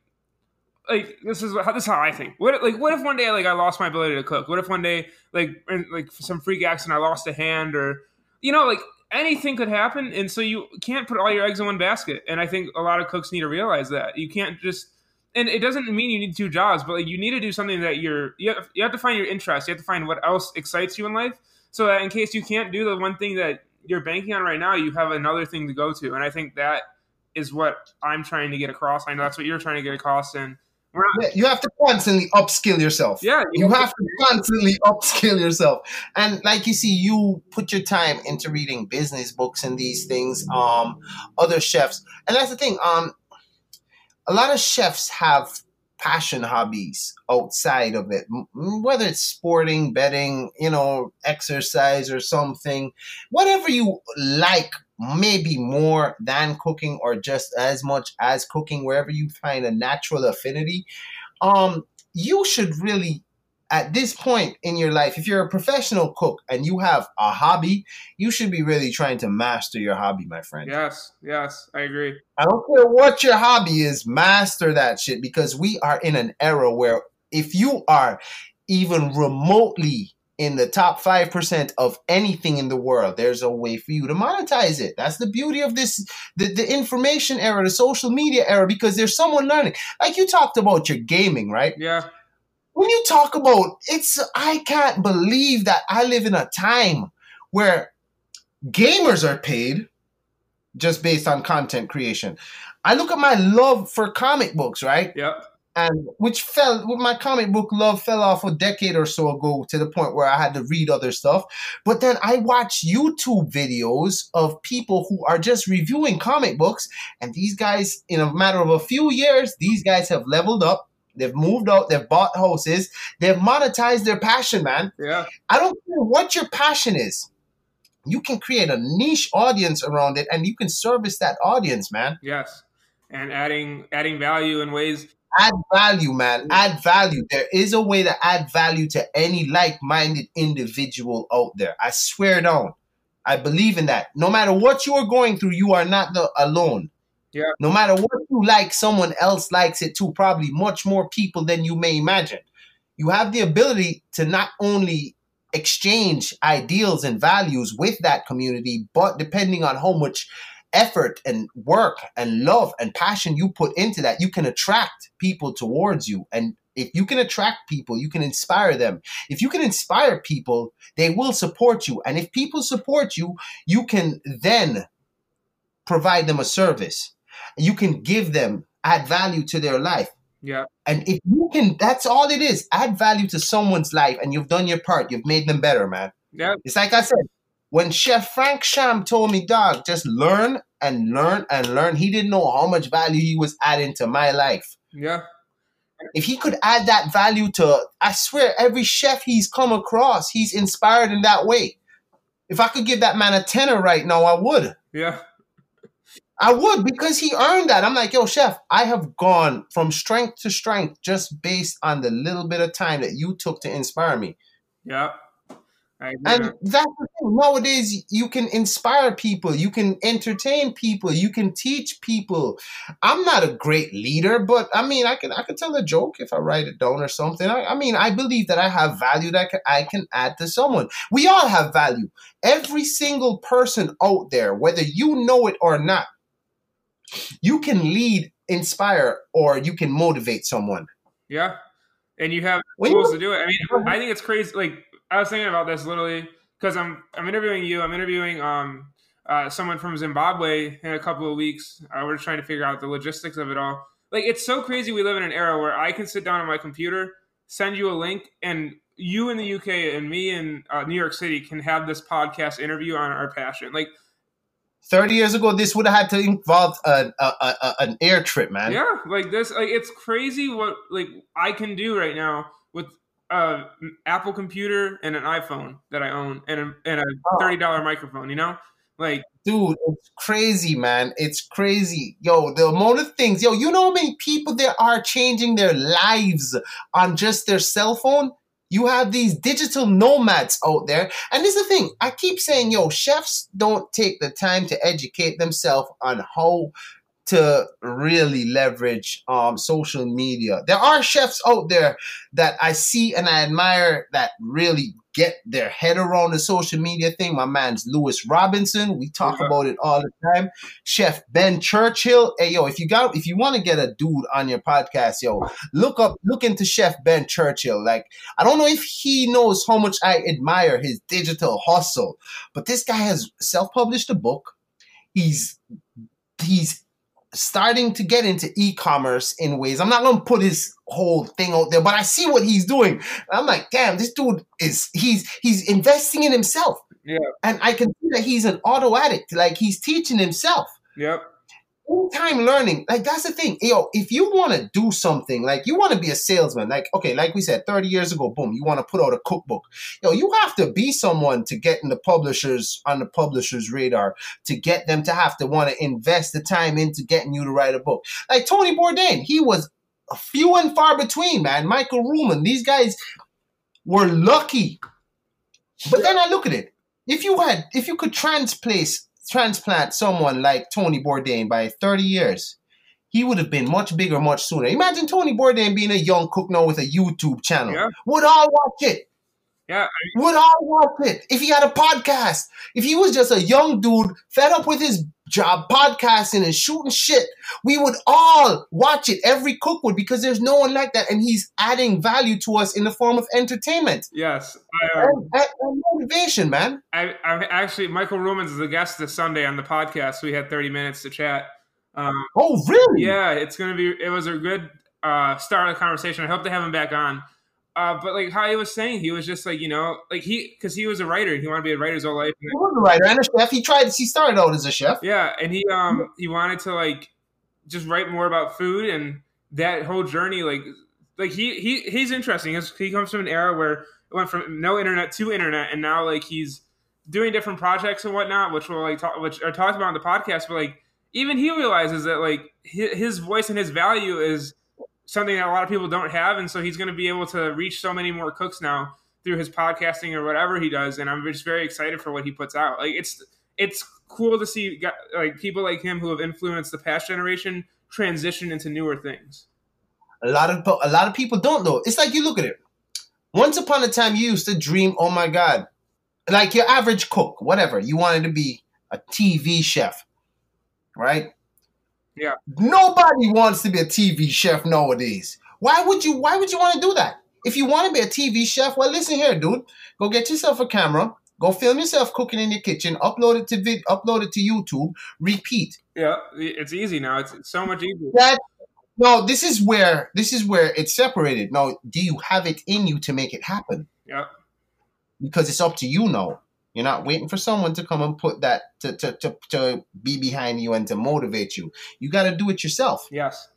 like this is how this is how I think. What like what if one day like I lost my ability to cook? What if one day like like some freak accident I lost a hand or you know like anything could happen and so you can't put all your eggs in one basket. And I think a lot of cooks need to realize that you can't just and it doesn't mean you need two jobs, but like you need to do something that you're you have, you have to find your interest. You have to find what else excites you in life, so that in case you can't do the one thing that you're banking on right now, you have another thing to go to. And I think that is what I'm trying to get across. I know that's what you're trying to get across, and Yeah, you have to constantly upskill yourself. Yeah, You have to constantly upskill yourself. And like you see, you put your time into reading business books and these things, um, other chefs. And that's the thing, um, a lot of chefs have passion hobbies outside of it, whether it's sporting, betting, you know, exercise or something, whatever you like, maybe more than cooking or just as much as cooking, wherever you find a natural affinity. Um, you should really at this point in your life, if you're a professional cook and you have a hobby, you should be really trying to master your hobby, my friend. Yes, yes, I agree. I don't care what your hobby is, master that shit because we are in an era where if you are even remotely in the top 5% of anything in the world, there's a way for you to monetize it. That's the beauty of this, the, the information era, the social media era, because there's someone learning. Like you talked about your gaming, right? Yeah, when you talk about it's i can't believe that i live in a time where gamers are paid just based on content creation i look at my love for comic books right yep, and which fell with my comic book love fell off a decade or so ago to the point where i had to read other stuff. But then i watch youtube videos of people who are just reviewing comic books. And these guys in a matter of a few years these guys have leveled up. They've moved out. They've bought houses. They've monetized their passion man. Yeah, i don't care what your passion is. You can create a niche audience around it and you can service that audience man. Yes. And adding adding value in ways. Add value, man. Add value. There is a way to add value to any like-minded individual out there. I swear it on. I believe in that. No matter what you are going through, you are not the, alone. Yeah. No matter what you like, someone else likes it too. Probably much more people than you may imagine. You have the ability to not only exchange ideals and values with that community, but depending on how much effort and work and love and passion you put into that, you can attract people towards you. And if you can attract people, you can inspire them. If you can inspire people, they will support you. And if people support you, you can then provide them a service. You can give them, add value to their life. Yeah, And if you can, that's all it is. Add value to someone's life and you've done your part. You've made them better, man. yeah, It's like I said, when Chef Frank Sham told me, dog, just learn and learn and learn, he didn't know how much value he was adding to my life. yeah, If he could add that value to, I swear, every chef he's come across, he's inspired in that way. If I could give that man a tenner right now, I would. yeah, I would because he earned that. I'm like, yo, chef, I have gone from strength to strength just based on the little bit of time that you took to inspire me. yeah. And that's the thing. Nowadays, you can inspire people, you can entertain people, you can teach people. I'm not a great leader, but I mean, I can I can tell a joke if I write it down or something. I, I mean, I believe that I have value that I can, I can add to someone. We all have value. Every single person out there, whether you know it or not, you can lead, inspire, or you can motivate someone. Yeah, and you have tools to do it. I mean, I think it's crazy. Like I was thinking about this literally because I'm I'm interviewing you. I'm interviewing um uh, someone from Zimbabwe in a couple of weeks. Uh, we're trying to figure out the logistics of it all. Like it's so crazy. We live in an era where I can sit down on my computer, send you a link, and you in the UK and me in uh, New York City can have this podcast interview on our passion. Like 30 years ago, this would have had to involve a, a, a, a- an air trip, man. Yeah, like this, like it's crazy what like I can do right now with a Apple computer and an iPhone that I own and a, and a Oh. thirty dollar microphone. You know, like dude, it's crazy, man. It's crazy. Yo, the amount of things. Yo, you know how many people there are changing their lives on just their cell phone? You have these digital nomads out there. And this is the thing. I keep saying, yo, chefs don't take the time to educate themselves on how to really leverage um, social media. There are chefs out there that I see and I admire that really get their head around the social media thing. My man's Lewis Robinson. We talk yeah. about it all the time. Chef Ben Churchill. Hey yo, if you got if you want to get a dude on your podcast, yo, look up look into Chef Ben Churchill. Like I don't know if he knows how much I admire his digital hustle, but this guy has self-published a book. He's he's starting to get into e-commerce in ways. I'm not gonna put his whole thing out there, but I see what he's doing. I'm like, damn, this dude is he's he's investing in himself. Yeah. And I can see that he's an autodidact. Like he's teaching himself. Yep time learning, like that's the thing. Yo, if you want to do something, like you want to be a salesman, like okay, like we said, 30 years ago, boom, you want to put out a cookbook. Yo, you have to be someone to get in the publishers on the publisher's radar, to get them to have to want to invest the time into getting you to write a book. Like Tony Bourdain, he was few and far between, man. Michael Ruhlman, these guys were lucky. But then I look at it. If you had, if you could transplace transplant someone like Tony Bourdain by 30 years, he would have been much bigger much sooner. Imagine Tony Bourdain being a young cook now with a YouTube channel. Yeah. Would all watch it. Yeah. Would all watch it. If he had a podcast, if he was just a young dude fed up with his job podcasting and shooting shit, we would all watch it. Every cook would because there's no one like that, and he's adding value to us in the form of entertainment. Yes, I, um, and, and motivation, man. I, I actually Michael Ruhlman's is a guest this Sunday on the podcast. We had 30 minutes to chat. Um, oh, really? Yeah, it's gonna be. It was a good uh, start of the conversation. I hope to have him back on. Uh, but like how he was saying, he was just like you know, like he because he was a writer. He wanted to be a writer his whole life. He was a writer and a chef. He tried. He started out as a chef. Yeah, and he um he wanted to like just write more about food and that whole journey. Like like he he he's interesting. He comes from an era where it went from no internet to internet, and now like he's doing different projects and whatnot, which will like talk, which are talked about on the podcast. But like even he realizes that like his voice and his value is something that a lot of people don't have, and so he's going to be able to reach so many more cooks now through his podcasting or whatever he does. And I'm just very excited for what he puts out. Like it's it's cool to see like people like him who have influenced the past generation transition into newer things. A lot of a lot of people don't know. It's like you look at it. Once upon a time, you used to dream, oh my god, like your average cook, whatever you wanted to be a TV chef, right? Yeah. Nobody wants to be a TV chef nowadays. Why would you why would you want to do that? If you want to be a TV chef, well listen here, dude. Go get yourself a camera, go film yourself cooking in your kitchen, upload it to vid, upload it to YouTube, repeat. Yeah, it's easy now. It's, so much easier. That no, this is where this is where it's separated. Now, do you have it in you to make it happen? Yeah. Because it's up to you now. You're not waiting for someone to come and put that to, to, to, to be behind you and to motivate you. You got to do it yourself. Yes.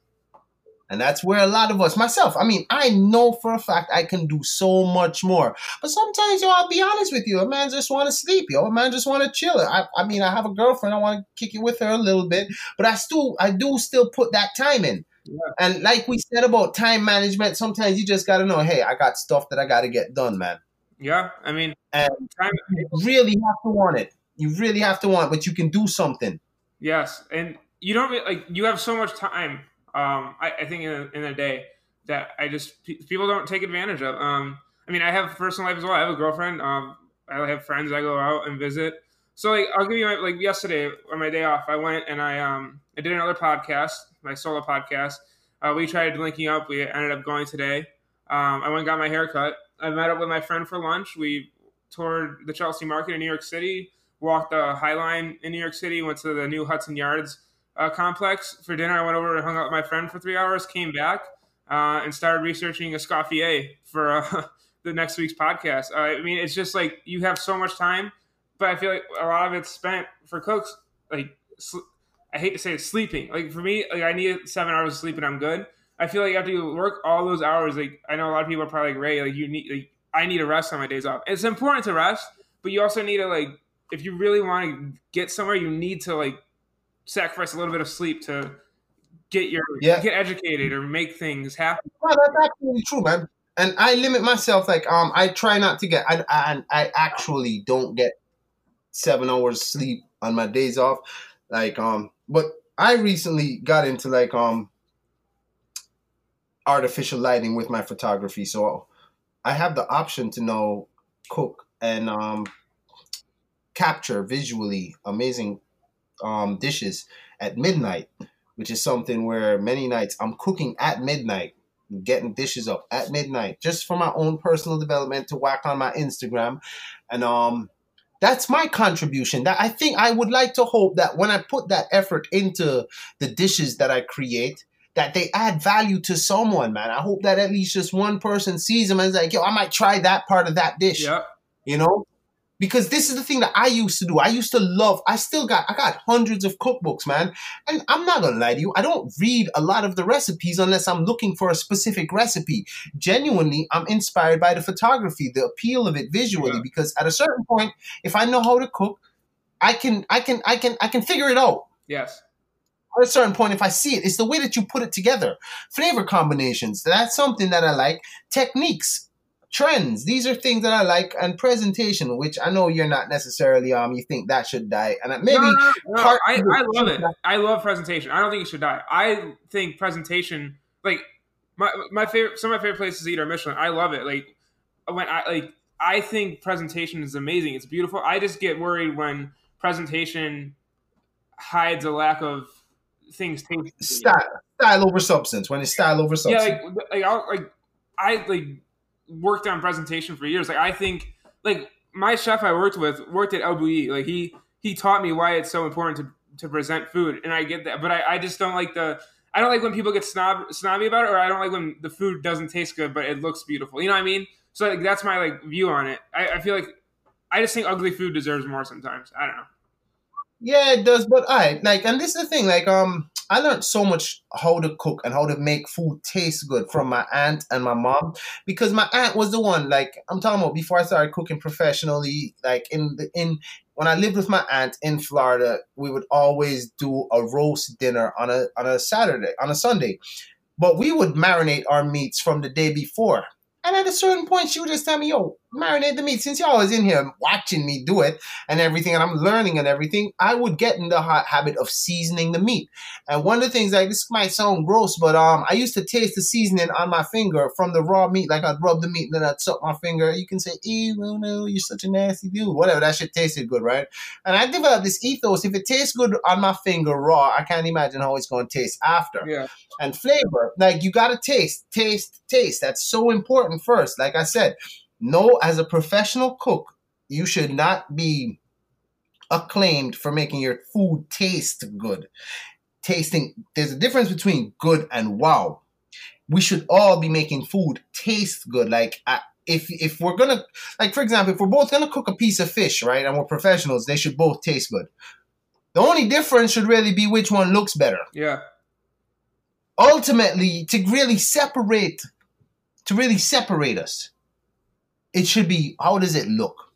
And that's where a lot of us, myself, I mean, I know for a fact I can do so much more. But sometimes, yo, I'll be honest with you, a man just want to sleep, yo. A man just want to chill. I, I mean, I have a girlfriend. I want to kick it with her a little bit, but I still, I do still put that time in. Yeah. And like we said about time management, sometimes you just got to know, hey, I got stuff that I got to get done, man. Yeah, I mean, and you really have to want it. You really have to want, but you can do something. Yes, and you don't like you have so much time. Um, I, I think in a, in a day that I just people don't take advantage of. Um, I mean, I have a personal life as well. I have a girlfriend. Um, I have friends I go out and visit. So like, I'll give you my, like yesterday on my day off, I went and I um I did another podcast, my solo podcast. Uh, we tried linking up. We ended up going today. Um, I went and got my hair cut. I met up with my friend for lunch. We toured the Chelsea Market in New York City, walked the High Line in New York City, went to the new Hudson Yards uh, complex for dinner. I went over and hung out with my friend for three hours, came back, uh, and started researching Escoffier for uh, the next week's podcast. Uh, I mean, it's just like you have so much time, but I feel like a lot of it's spent for cooks. Like, sl- I hate to say it, sleeping. Like for me, like I need seven hours of sleep and I'm good. I feel like after you work all those hours. Like I know a lot of people are probably like Ray, like you need, like I need to rest on my days off. It's important to rest, but you also need to like if you really want to get somewhere, you need to like sacrifice a little bit of sleep to get your Yeah. get educated or make things happen. No, that's absolutely true, man. And I limit myself. Like, um, I try not to get. I I, I actually don't get seven hours sleep on my days off. Like, um, but I recently got into like um artificial lighting with my photography, so I have the option to know cook and um capture visually amazing um dishes at midnight, which is something where many nights I'm cooking at midnight getting dishes up at midnight just for my own personal development to whack on my Instagram. And um that's my contribution. That I think I would like to hope that when I put that effort into the dishes that I create, that they add value to someone, man. I hope that at least just one person sees them and is like, yo, I might try that part of that dish Yep. you know because this is the thing that i used to do i used to love i still got i got hundreds of cookbooks man and i'm not gonna lie to you i don't read a lot of the recipes unless i'm looking for a specific recipe genuinely i'm inspired by the photography the appeal of it visually Yeah. because at a certain point if i know how to cook i can i can i can i can figure it out Yes. At a certain point if i see it it's the way that you put it together flavor combinations that's something that i like techniques trends these are things that i like and presentation which i know you're not necessarily um you think that should die and maybe no, no, no, part I, I love it. I love presentation. I don't think it should die. I think presentation, like my my favorite, some of my favorite places to eat are Michelin. I love it. Like when I like, I think presentation is amazing. It's beautiful. I just get worried when presentation hides a lack of things style style over substance when it's style over Yeah, substance like like I'll, like I like worked on presentation for years. Like I think like my chef I worked with worked at El Bulli. Like he he taught me why it's so important to to present food, and I get that. But I, I just don't like the I don't like when people get snob snobby about it, or I don't like when the food doesn't taste good but it looks beautiful. You know what I mean? So like that's my like view on it. I, I feel like I just think ugly food deserves more sometimes. I don't know. Yeah, it does. But I like, and this is the thing. Like, um, I learned so much how to cook and how to make food taste good from my aunt and my mom because my aunt was the one. Like, I'm talking about before I started cooking professionally. Like in the in when I lived with my aunt in Florida, we would always do a roast dinner on a on a Saturday on a Sunday, but we would marinate our meats from the day before. And at a certain point, she would just tell me, "Yo, marinate the meat." Since y'all was in here watching me do it and everything, and I'm learning and everything, I would get in the ha- habit of seasoning the meat. And one of the things, like this might sound gross, but um, I used to taste the seasoning on my finger from the raw meat. Like I'd rub the meat and then I'd suck my finger. You can say, "Ew, well, no, you're such a nasty dude." Whatever, that shit tasted good, right? And I developed this ethos: if it tastes good on my finger raw, I can't imagine how it's going to taste after Yeah. and flavor. Like you gotta taste, taste, taste. That's so important first. Like I said, no, as a professional cook, you should not be acclaimed for making your food taste good. Tasting, there's a difference between good and wow. We should all be making food taste good. Like I, if if we're gonna, like for example, if we're both gonna cook a piece of fish, right, and we're professionals, they should both taste good. The only difference should really be which one looks better Yeah. ultimately to really separate to really separate us it should be how does it look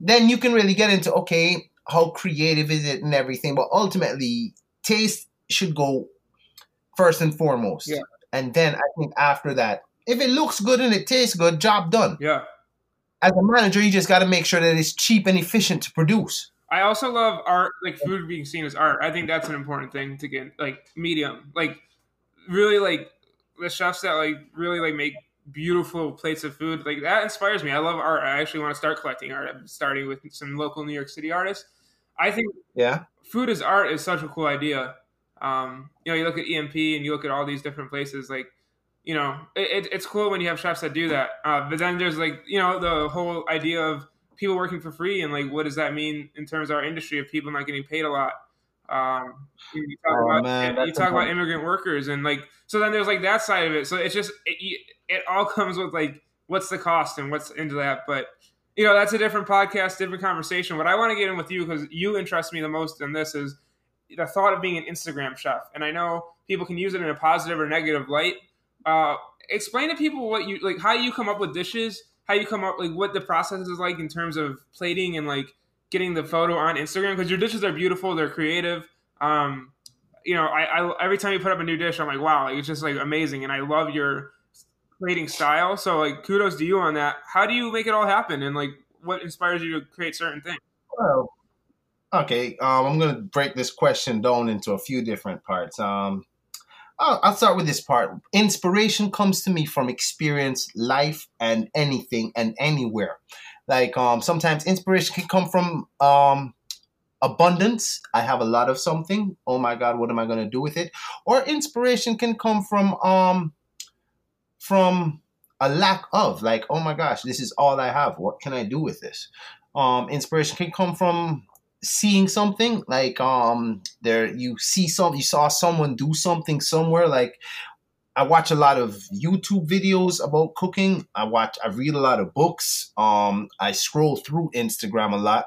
then you can really get into okay how creative is it and everything but ultimately taste should go first and foremost Yeah. and then i think after that if it looks good and it tastes good job done Yeah. as a manager you just got to make sure that it's cheap and efficient to produce I also love art, like food being seen as art. I think that's an important thing to get, like medium, like really like the chefs that like really like make beautiful plates of food. Like that inspires me. I love art. I actually want to start collecting art. I'm starting with some local New York City artists. I think yeah food as art is such a cool idea. Um, you know, you look at EMP and you look at all these different places, like, you know, it, it, it's cool when you have chefs that do that. Uh, but then there's like, you know, the whole idea of people working for free and like, what does that mean in terms of our industry of people not getting paid a lot? Um, you talk, Oh, about, man, you talk about immigrant workers and like, so then there's like that side of it. So it's just, it, it all comes with like, what's the cost and what's into that. But, you know, that's a different podcast, different conversation. What I want to get in with you, because you interest me the most in this, is the thought of being an Instagram chef. And I know people can use it in a positive or negative light. Uh, explain to people what you like, how you come up with dishes, how you come up, like what the process is like in terms of plating and like getting the photo on Instagram because your dishes are beautiful, they're creative. Um, you know, I, I every time you put up a new dish, I'm like, wow, like, it's just like amazing, and I love your plating style. So like, kudos to you on that. How do you make it all happen, and like, what inspires you to create certain things? Well, okay, um, I'm gonna break this question down into a few different parts. Um, I'll, I'll start with this part. Inspiration comes to me from experience, life, and anything and anywhere. Like um, sometimes inspiration can come from um, abundance. I have a lot of something. Oh my God, what am I going to do with it? Or inspiration can come from um, from a lack of like, oh my gosh, this is all I have. What can I do with this? Um, inspiration can come from seeing something like um there you see some you saw someone do something somewhere like I watch a lot of YouTube videos about cooking. I watch, I read a lot of books. Um, I scroll through Instagram a lot.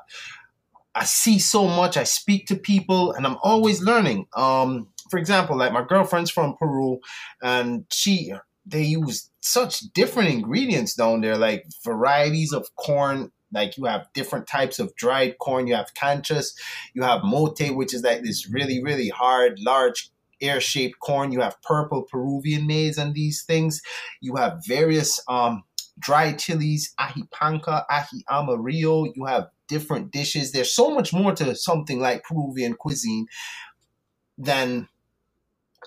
I see so much. I speak to people, and I'm always learning. Um, for example, like my girlfriend's from Peru, and she they use such different ingredients down there, like varieties of corn. Like you have different types of dried corn. You have canchas. You have mote, which is like this really, really hard, large air shaped corn. You have purple Peruvian maize and these things. You have various um, dry chilies, ají panca, ají amarillo. You have different dishes. There's so much more to something like Peruvian cuisine than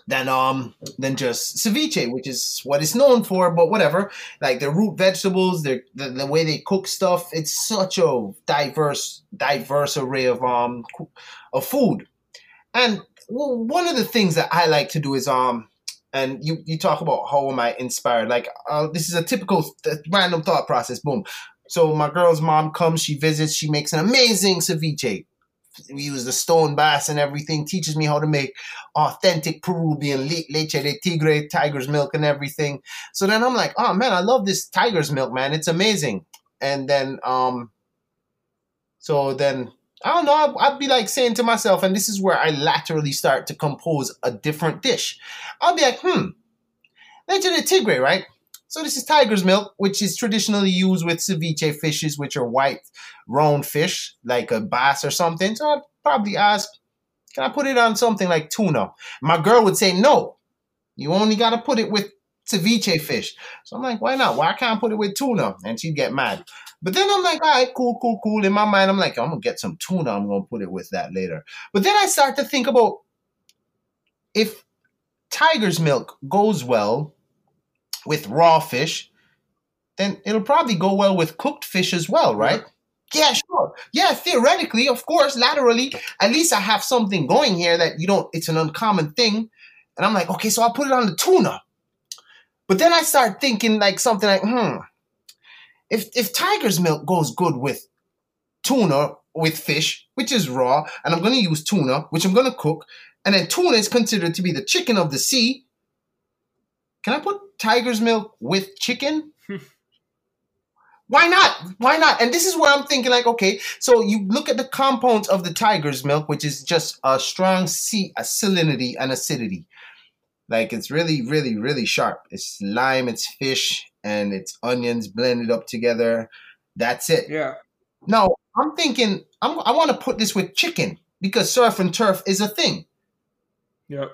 than um than just ceviche, which is what it's known for. But whatever, like the root vegetables, the, the the way they cook stuff, it's such a diverse diverse array of um of food, and well, one of the things that I like to do is um and you you talk about how am I inspired? Like uh, this is a typical th- random thought process. Boom. So my girl's mom comes, she visits, she makes an amazing ceviche. We use the stone bass and everything. Teaches me how to make authentic Peruvian leche de tigre, tiger's milk, and everything. So then I'm like, oh man, I love this tiger's milk, man. It's amazing. And then um, so then I don't know. I'd, be like saying to myself, and this is where I laterally start to compose a different dish. I'll be like, hmm, leche de tigre, right? So this is tiger's milk, which is traditionally used with ceviche fishes, which are white, round fish, like a bass or something. So I'd probably ask, can I put it on something like tuna? My girl would say, no, you only got to put it with ceviche fish. So I'm like, why not? Why can't I put it with tuna? And she'd get mad. But then I'm like, all right, cool, cool, cool. In my mind, I'm like, I'm gonna get some tuna. I'm gonna put it with that later. But then I start to think about if tiger's milk goes well with raw fish, then it'll probably go well with cooked fish as well, right? Yeah, sure. Yeah, theoretically, of course, laterally, at least I have something going here that you don't, it's an uncommon thing. And I'm like, okay, so I'll put it on the tuna. But then I start thinking like something like, hmm, if if tiger's milk goes good with tuna with fish, which is raw, and I'm going to use tuna, which I'm going to cook, and then tuna is considered to be the chicken of the sea. Can I put tiger's milk with chicken? Why not? Why not? And this is where I'm thinking, like, okay, so you look at the compounds of the tiger's milk, which is just a strong C, a salinity and acidity. Like it's really, really, really sharp. It's lime, it's fish, and it's onions blended up together. That's it. Yeah. Now I'm thinking I'm, I want to put this with chicken because surf and turf is a thing. Yep.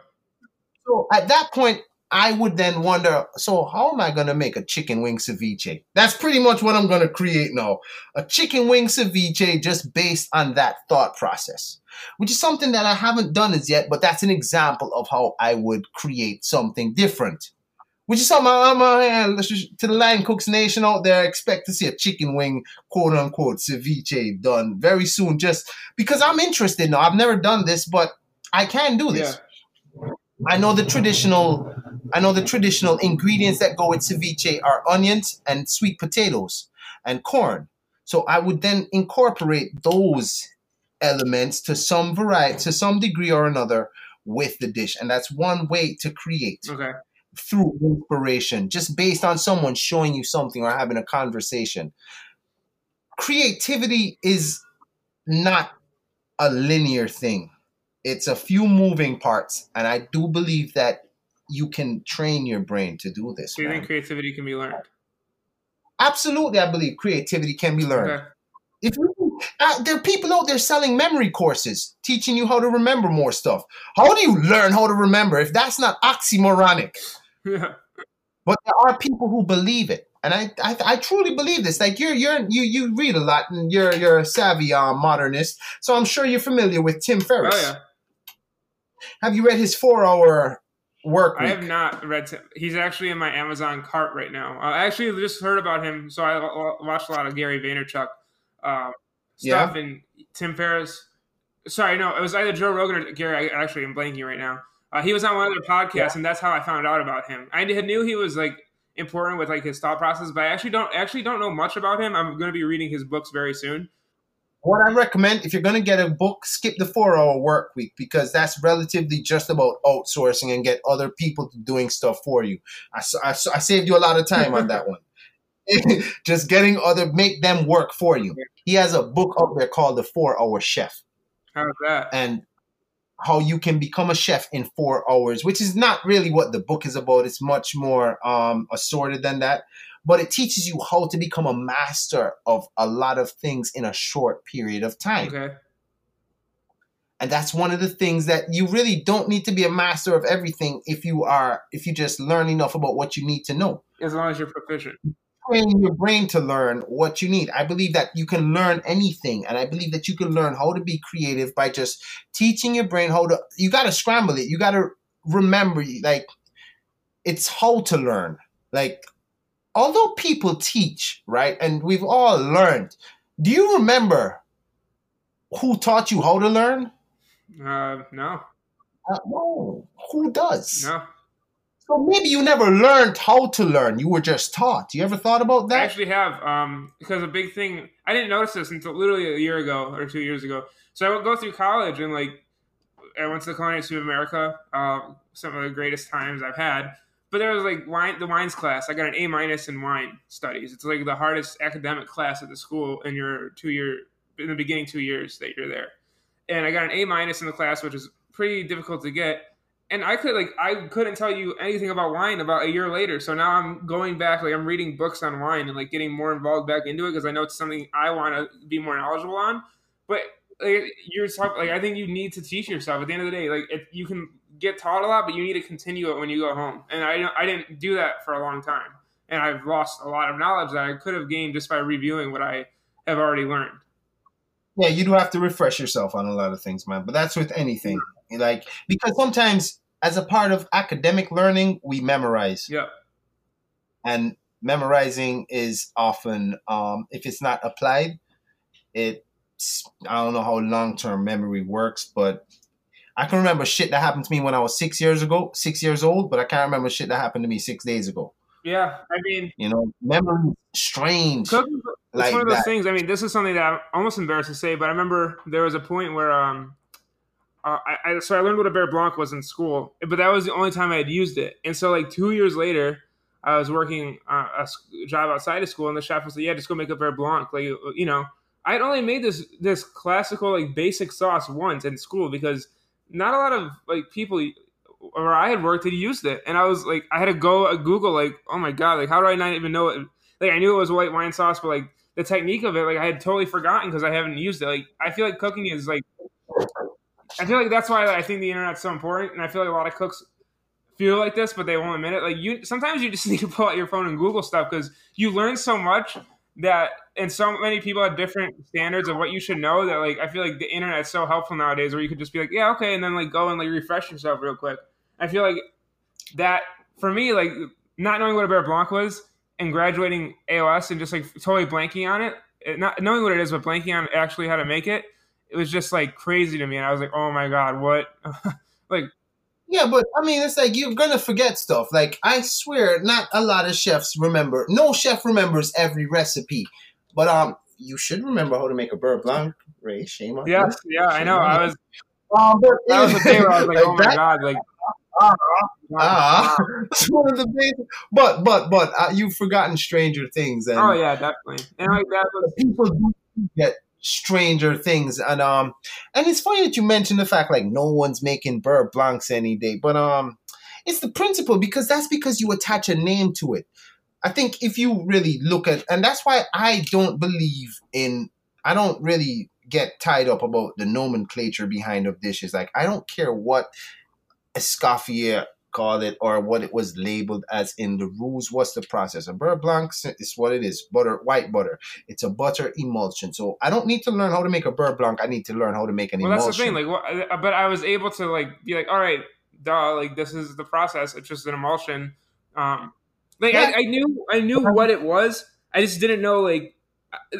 So at that point, I would then wonder, so how am I going to make a chicken wing ceviche? That's pretty much what I'm going to create now. A chicken wing ceviche just based on that thought process, which is something that I haven't done as yet, but that's an example of how I would create something different. Which is something I'm, uh, to the line cooks nation out there. Expect to see a chicken wing, quote unquote, ceviche done very soon. Just because I'm interested now. I've never done this, but I can do this. Yeah. I know the traditional, I know the traditional ingredients that go with ceviche are onions and sweet potatoes and corn. So I would then incorporate those elements to some variety, to some degree or another with the dish, and that's one way to create. Okay through inspiration, just based on someone showing you something or having a conversation. Creativity is not a linear thing. It's a few moving parts, and I do believe that you can train your brain to do this. Do you man. think creativity can be learned? Absolutely, I believe creativity can be learned. Okay. If you uh, there are people out there selling memory courses, teaching you how to remember more stuff. How do you learn how to remember if that's not oxymoronic? Yeah. But there are people who believe it, and I, I, I truly believe this. Like you're, you're, you, you read a lot, and you're, you're a savvy uh, modernist, so I'm sure you're familiar with Tim Ferriss. Oh yeah. Have you read his four-hour work I week? have not read. Tim. He's actually in my Amazon cart right now. I actually just heard about him, so I watched a lot of Gary Vaynerchuk um, stuff and Tim Ferriss. Sorry, no, it was either Joe Rogan or Gary. I actually am blanking right now. Uh, he was on one of their podcasts, and that's how I found out about him. I knew he was like important with like his thought process, but I actually don't actually don't know much about him. I'm going to be reading his books very soon. What I recommend, if you're going to get a book, skip the four-hour work week because that's relatively just about outsourcing and get other people doing stuff for you. I I saved you a lot of time on that one. just getting other make them work for you. He has a book out there called The Four Hour Chef. How's that? and how you can become a chef in four hours, which is not really what the book is about. It's much more um, assorted than that. But it teaches you how to become a master of a lot of things in a short period of time. Okay. And that's one of the things that you really don't need to be a master of everything if you are if you just learn enough about what you need to know. As long as you're proficient. Train your brain to learn what you need. I believe that you can learn anything, and I believe that you can learn how to be creative by just teaching your brain how to. You got to scramble it. You got to remember, like, it's how to learn. Like, although people teach, right, and we've all learned. Do you remember who taught you how to learn? Uh, no, Uh, no. Who does? no. So maybe you never learned how to learn. You were just taught. You ever thought about that? I actually have, um, because a big thing I didn't notice this until literally a year ago or two years ago. So I would go through college and like I went to the Culinary Institute of America, uh, some of the greatest times I've had. But there was like wine, the wines class. I got an A minus in wine studies. It's like the hardest academic class at the school in your two year in the beginning two years that you're there. And I got an A minus in the class, which is pretty difficult to get. And I could like I couldn't tell you anything about wine about a year later. So now I'm going back, like I'm reading books on wine and like getting more involved back into it because I know it's something I want to be more knowledgeable on. But like, you're talk- like I think you need to teach yourself. At the end of the day, like you can get taught a lot, but you need to continue it when you go home. And I I didn't do that for a long time, and I've lost a lot of knowledge that I could have gained just by reviewing what I have already learned. Yeah, you do have to refresh yourself on a lot of things, man. But that's with anything. Like because sometimes as a part of academic learning, we memorize. Yeah, And memorizing is often um if it's not applied, it's I don't know how long-term memory works, but I can remember shit that happened to me when I was six years ago, six years old, but I can't remember shit that happened to me six days ago. yeah. I mean, You know, memory strange. cooking, it's like one of those that. things. I mean, this is something that I'm almost embarrassed to say, but I remember there was a point where um. Uh, I, I, so I learned what a beurre blanc was in school, but that was the only time I had used it. And so, like two years later, I was working uh, a job outside of school, and the chef was like, "Yeah, just go make a beurre blanc." Like, you know, I had only made this this classical like basic sauce once in school because not a lot of like people or I had worked had used it, and I was like, I had to go uh, Google like, oh my god, like how do I not even know it? Like I knew it was white wine sauce, but like the technique of it, like I had totally forgotten because I haven't used it. Like I feel like cooking is like, I feel like that's why I think the internet's so important, and I feel like a lot of cooks feel like this, but they won't admit it. Like you, sometimes you just need to pull out your phone and Google stuff because you learn so much that, and so many people have different standards of what you should know. That like I feel like the internet's so helpful nowadays, where you could just be like, yeah, okay, and then like go and like refresh yourself real quick. I feel like that for me, like not knowing what a beurre blanc was and graduating AOS and just like totally blanking on it, it- not knowing what it is, but blanking on actually how to make it, it was just like crazy to me. And I was like, oh my god, what? like Yeah, but I mean, it's like you're gonna forget stuff. Like I swear, not a lot of chefs remember. No chef remembers every recipe, but um, you should remember how to make a beurre blanc. Ray, shame on you. Yes, yeah, I know. I was Um, but that was the day where I was like, oh my that- god, like Ah, it's one of the big. But but but uh, you've forgotten Stranger Things, and oh yeah, definitely. And like that was people do get Stranger Things, and um, and it's funny that you mentioned the fact like no one's making beurre blancs any day, but um, it's the principle because that's because you attach a name to it. I think if you really look at, and that's why I don't believe in. I don't really get tied up about the nomenclature behind of dishes. Like I don't care what Escoffier called it or what it was labeled as in the rules. What's the process? A beurre blanc is what it is. Butter, white butter. It's a butter emulsion. So I don't need to learn how to make a beurre blanc. I need to learn how to make an well, emulsion. that's the thing. Like, what, but I was able to like be like, all right, duh, like this is the process. It's just an emulsion. Um, like Yeah. I, I knew, I knew what it was. I just didn't know like.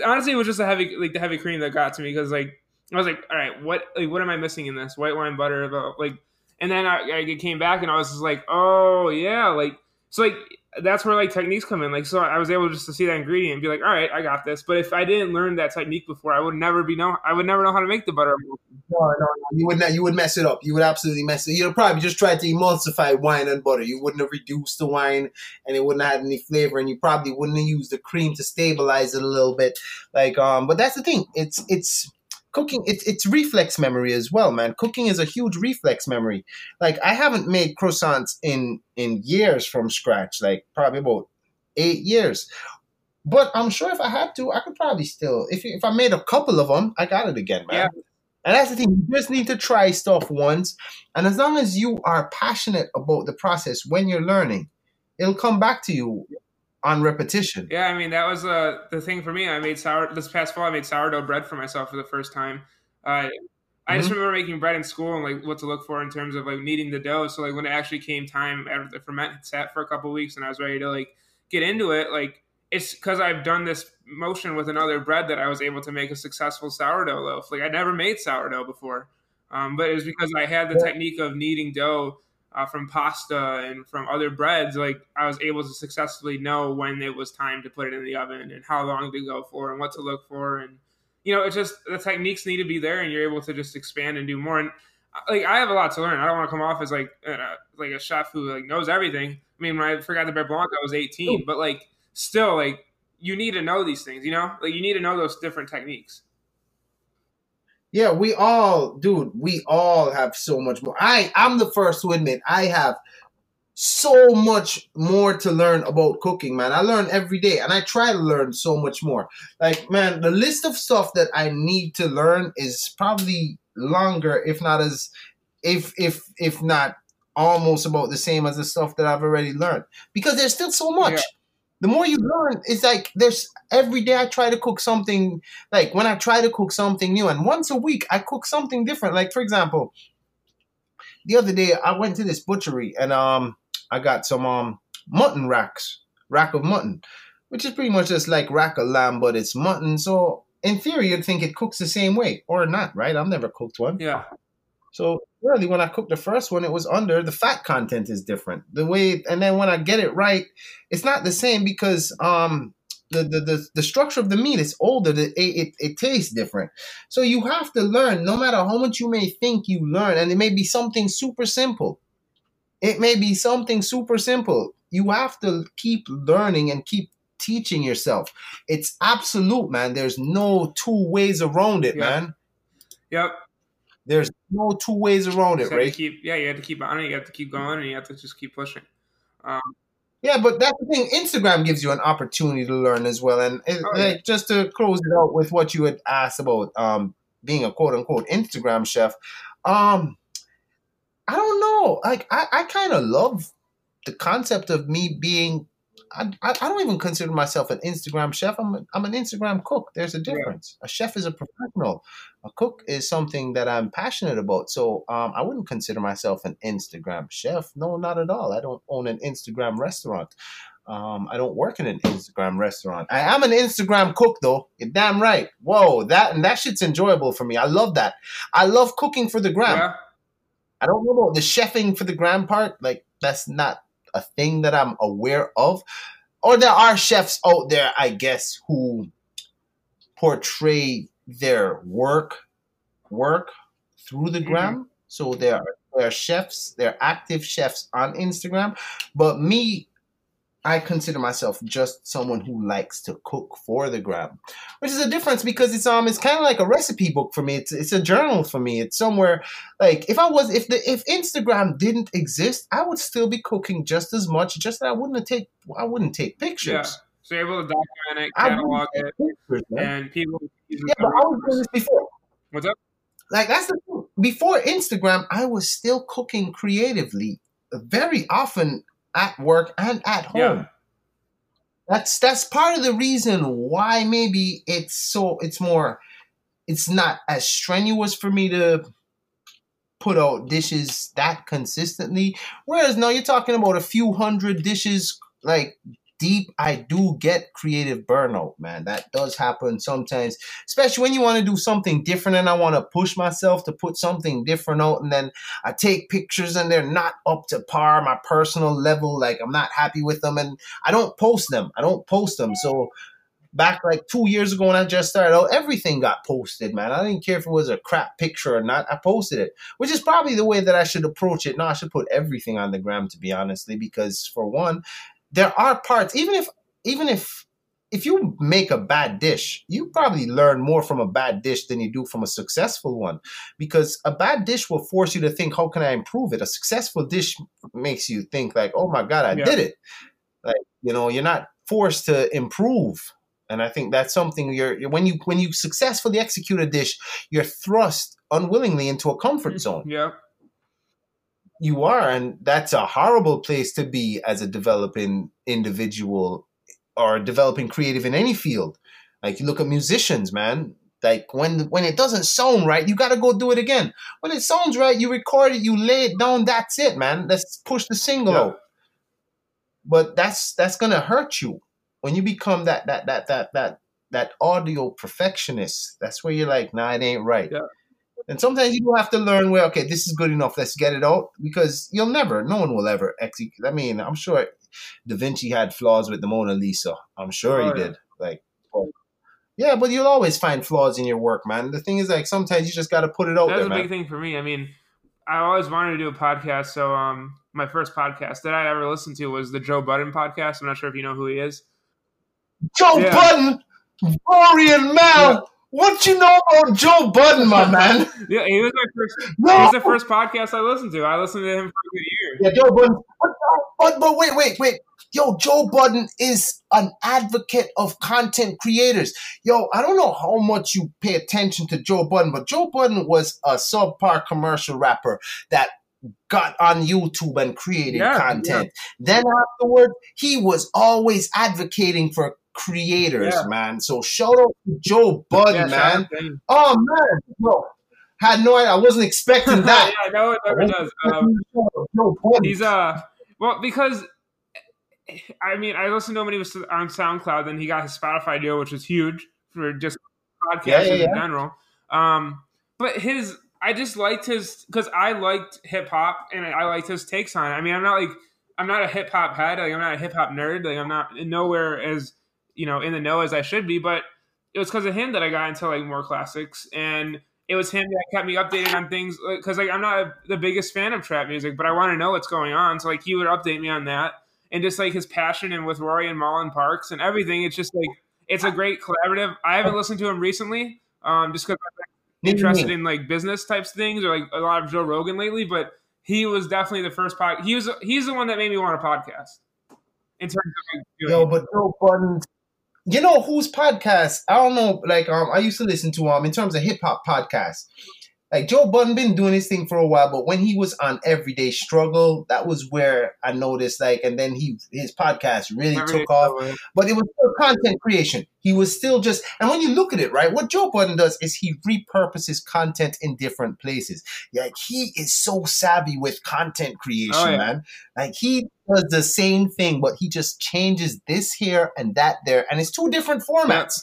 Honestly, it was just the heavy, like the heavy cream that got to me because like I was like, all right, what, like, what am I missing in this white wine butter? The, like, and then I, I came back and I was just like, oh yeah, like so like that's where like techniques come in. Like so I was able just to see that ingredient and be like, all right, I got this. But if I didn't learn that technique before, I would never be know I would never know how to make the butter. No, no, no. You would not. You would mess it up. You would absolutely mess it. You'd probably just try to emulsify wine and butter. You wouldn't have reduced the wine, and it wouldn't have any flavor. And you probably wouldn't have used the cream to stabilize it a little bit. Like, um, but that's the thing. It's it's cooking. It's it's reflex memory as well, man. Cooking is a huge reflex memory. Like, I haven't made croissants in in years from scratch. Like, probably about eight years. But I'm sure if I had to, I could probably still. If if I made a couple of them, I got it again, man. Yeah. And that's the thing. You just need to try stuff once, and as long as you are passionate about the process when you're learning, it'll come back to you on repetition. Yeah, I mean that was uh, the thing for me. I made sour this past fall. I made sourdough bread for myself for the first time. Uh, I just remember making bread in school and like what to look for in terms of like kneading the dough. So like when it actually came time after the ferment had sat for a couple weeks and I was ready to like get into it, like it's because I've done this motion with another bread that I was able to make a successful sourdough loaf. Like I never made sourdough before, um, but it was because I had the technique of kneading dough uh, from pasta and from other breads. Like I was able to successfully know when it was time to put it in the oven and how long to go for and what to look for and you know, it's just the techniques need to be there, and you're able to just expand and do more. And uh, like, I have a lot to learn. I don't want to come off as like uh, like a chef who like knows everything. I mean, when I forgot the Beurre Blanc, I was 18, but like still, like you need to know these things. You know, like you need to know those different techniques. Yeah, we all, dude, we all have so much more. I, I'm the first to admit I have so much more to learn about cooking, man. I learn every day and I try to learn so much more. Like, man, the list of stuff that I need to learn is probably longer, if not as, if, if, if not almost about the same as the stuff that I've already learned because there's still so much. Yeah. The more you learn, it's like there's every day I try to cook something like when I try to cook something new, and once a week I cook something different. Like for example, the other day I went to this butchery and um I got some um mutton racks, rack of mutton, which is pretty much just like rack of lamb, but it's mutton. So in theory, you'd think it cooks the same way or not, right? I've never cooked one. Yeah, So really, when I cooked the first one, it was under the fat content is different. The way, and then when I get it right, it's not the same because um the the the, the structure of the meat is older. The, it, it it tastes different. So you have to learn, no matter how much you may think you learn, and it may be something super simple. It may be something super simple. You have to keep learning and keep teaching yourself. It's absolute, man. There's no two ways around it, man. yep. There's no two ways around it, right? keep, yeah, you have to keep on it. You have to keep going, and you have to just keep pushing. Um, Yeah, but that's the thing. Instagram gives you an opportunity to learn as well. And it, Oh, yeah. like, just to close it out with what you had asked about um, being a quote unquote Instagram chef, um, I don't know. Like, I, I kind of love the concept of me being. I, I, I don't even consider myself an Instagram chef. I'm, a, I'm an Instagram cook. There's a difference. A chef is a professional. A cook is something that I'm passionate about. So um, I wouldn't consider myself an Instagram chef. No, not at all. I don't own an Instagram restaurant. Um, I don't work in an Instagram restaurant. I am an Instagram cook, though. You're damn right. Whoa, that and that shit's enjoyable for me. I love that. I love cooking for the gram. yeah, I don't know about the chefing for the gram part. Like that's not a thing that I'm aware of. Or there are chefs out there, I guess, who portray their work work through the gram. So there are, there are chefs, they're active chefs on Instagram. But me, I consider myself just someone who likes to cook for the gram, which is a difference because it's um it's kind of like a recipe book for me. It's it's a journal for me. It's somewhere like if I was if the if Instagram didn't exist, I would still be cooking just as much. Just that I wouldn't take I wouldn't take pictures. yeah. So you're able to document it, catalog it, pictures, and people. Yeah, but I was doing this before. What's up? Like that's the thing. Before Instagram, I was still cooking creatively, very often at work and at home. Yeah. That's that's part of the reason why maybe it's so it's more it's not as strenuous for me to put out dishes that consistently. Whereas now you're talking about a few hundred dishes like deep. I do get creative burnout, man. That does happen sometimes, especially when you want to do something different and I want to push myself to put something different out and then I take pictures and they're not up to par, my personal level, like I'm not happy with them and I don't post them. I don't post them. So back like two years ago when I just started out, everything got posted, man. I didn't care if it was a crap picture or not. I posted it, which is probably the way that I should approach it. No, I should put everything on the gram to be honestly, because for one, there are parts, even if even if if you make a bad dish, you probably learn more from a bad dish than you do from a successful one. Because a bad dish will force you to think, how can I improve it? A successful dish makes you think like, oh my God, I Yeah. did it. Like, you know, you're not forced to improve. And I think that's something you're you're- when you when you successfully execute a dish, you're thrust unwillingly into a comfort mm-hmm. zone Yeah. You are and that's a horrible place to be as a developing individual or developing creative in any field. Like you look at musicians man. Like when when it doesn't sound right you got to go do it again. When it sounds right you record it you lay it down that's it man. Let's push the single Yeah. out. But that's that's gonna hurt you. When you become that that that that that that audio perfectionist that's where you're like nah it ain't right. Yeah. And sometimes you have to learn where okay this is good enough let's get it out because you'll never no one will ever execute i mean i'm sure da vinci had flaws with the mona lisa i'm sure he Oh, yeah. did like yeah but you'll always find flaws in your work man the thing is like sometimes you just got to put it out That's there a man big thing for me. I mean, I always wanted to do a podcast. So, um, my first podcast that I ever listened to was the Joe Budden podcast. I'm not sure if you know who he is. joe Yeah. budden rory and mal Yeah. What you know about joe budden my man Yeah, he was my first. He was the first podcast I listened to. I listened to him for a good year. Yeah, Joe Budden. But, but, wait, wait, wait. Yo, Joe Budden is an advocate of content creators. Yo, I don't know how much you pay attention to Joe Budden, but Joe Budden was a subpar commercial rapper that got on YouTube and created Yeah, content. Then afterward, he was always advocating for creators, Yeah. man. So shout out to Joe Budden, Yeah, man. out to him. Oh man, yo, had no idea. I wasn't expecting that. yeah, no one ever does. Um, he's uh, well, because I mean, I listened to him when he was on SoundCloud. Then he got his Spotify deal, which was huge for just podcasts Yeah, yeah, in general. Um, but his, I just liked his because I liked hip hop and I liked his takes on it. I mean, I'm not like I'm not a hip hop head. Like I'm not a hip hop nerd. Like I'm not nowhere as you know in the know as I should be. But it was because of him that I got into like more classics and. It was him that kept me updated on things because like I'm not the biggest fan of trap music, but I want to know what's going on. So like he would update me on that, and just like his passion and with Rory and Marlon Parks and everything. It's just like it's a great collaborative. I haven't listened to him recently, um, just because I'm interested in like business types things or like a lot of Joe Rogan lately. But he was definitely the first pod. He was he's the one that made me want a podcast. In terms of like, doing Yo, but Joe Budden, you know whose podcast? I don't know. Like, um, I used to listen to um in terms of hip hop podcasts. Like Joe Budden been doing his thing for a while, but when he was on Everyday Struggle, that was where I noticed. Like, and then he his podcast really took off. But it was still content creation. He was still just, and when you look at it, right, what Joe Budden does is he repurposes content in different places. Like he is so savvy with content creation, Oh, yeah. man. Like he does the same thing, but he just changes this here and that there, and it's two different formats.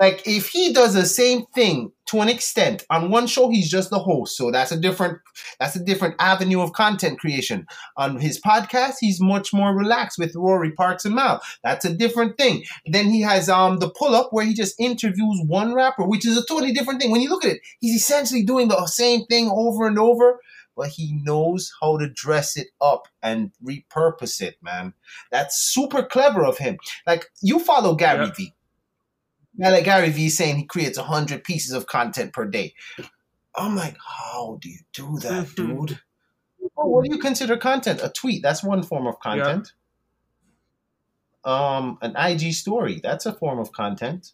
Like if he does the same thing to an extent on one show, he's just the host, so that's a different that's a different avenue of content creation. On his podcast, he's much more relaxed with Rory Parks and Mal. That's a different thing. Then he has um the pull up where he just interviews one rapper, which is a totally different thing. When you look at it, he's essentially doing the same thing over and over, but he knows how to dress it up and repurpose it, man. That's super clever of him. Like you follow Gary Yeah. Vee. Now like Gary Vee saying he creates hundred pieces of content per day. I'm like, how do you do that, Mhm. dude? Well, what do you consider content? A tweet. That's one form of content. um an IG story. That's a form of content.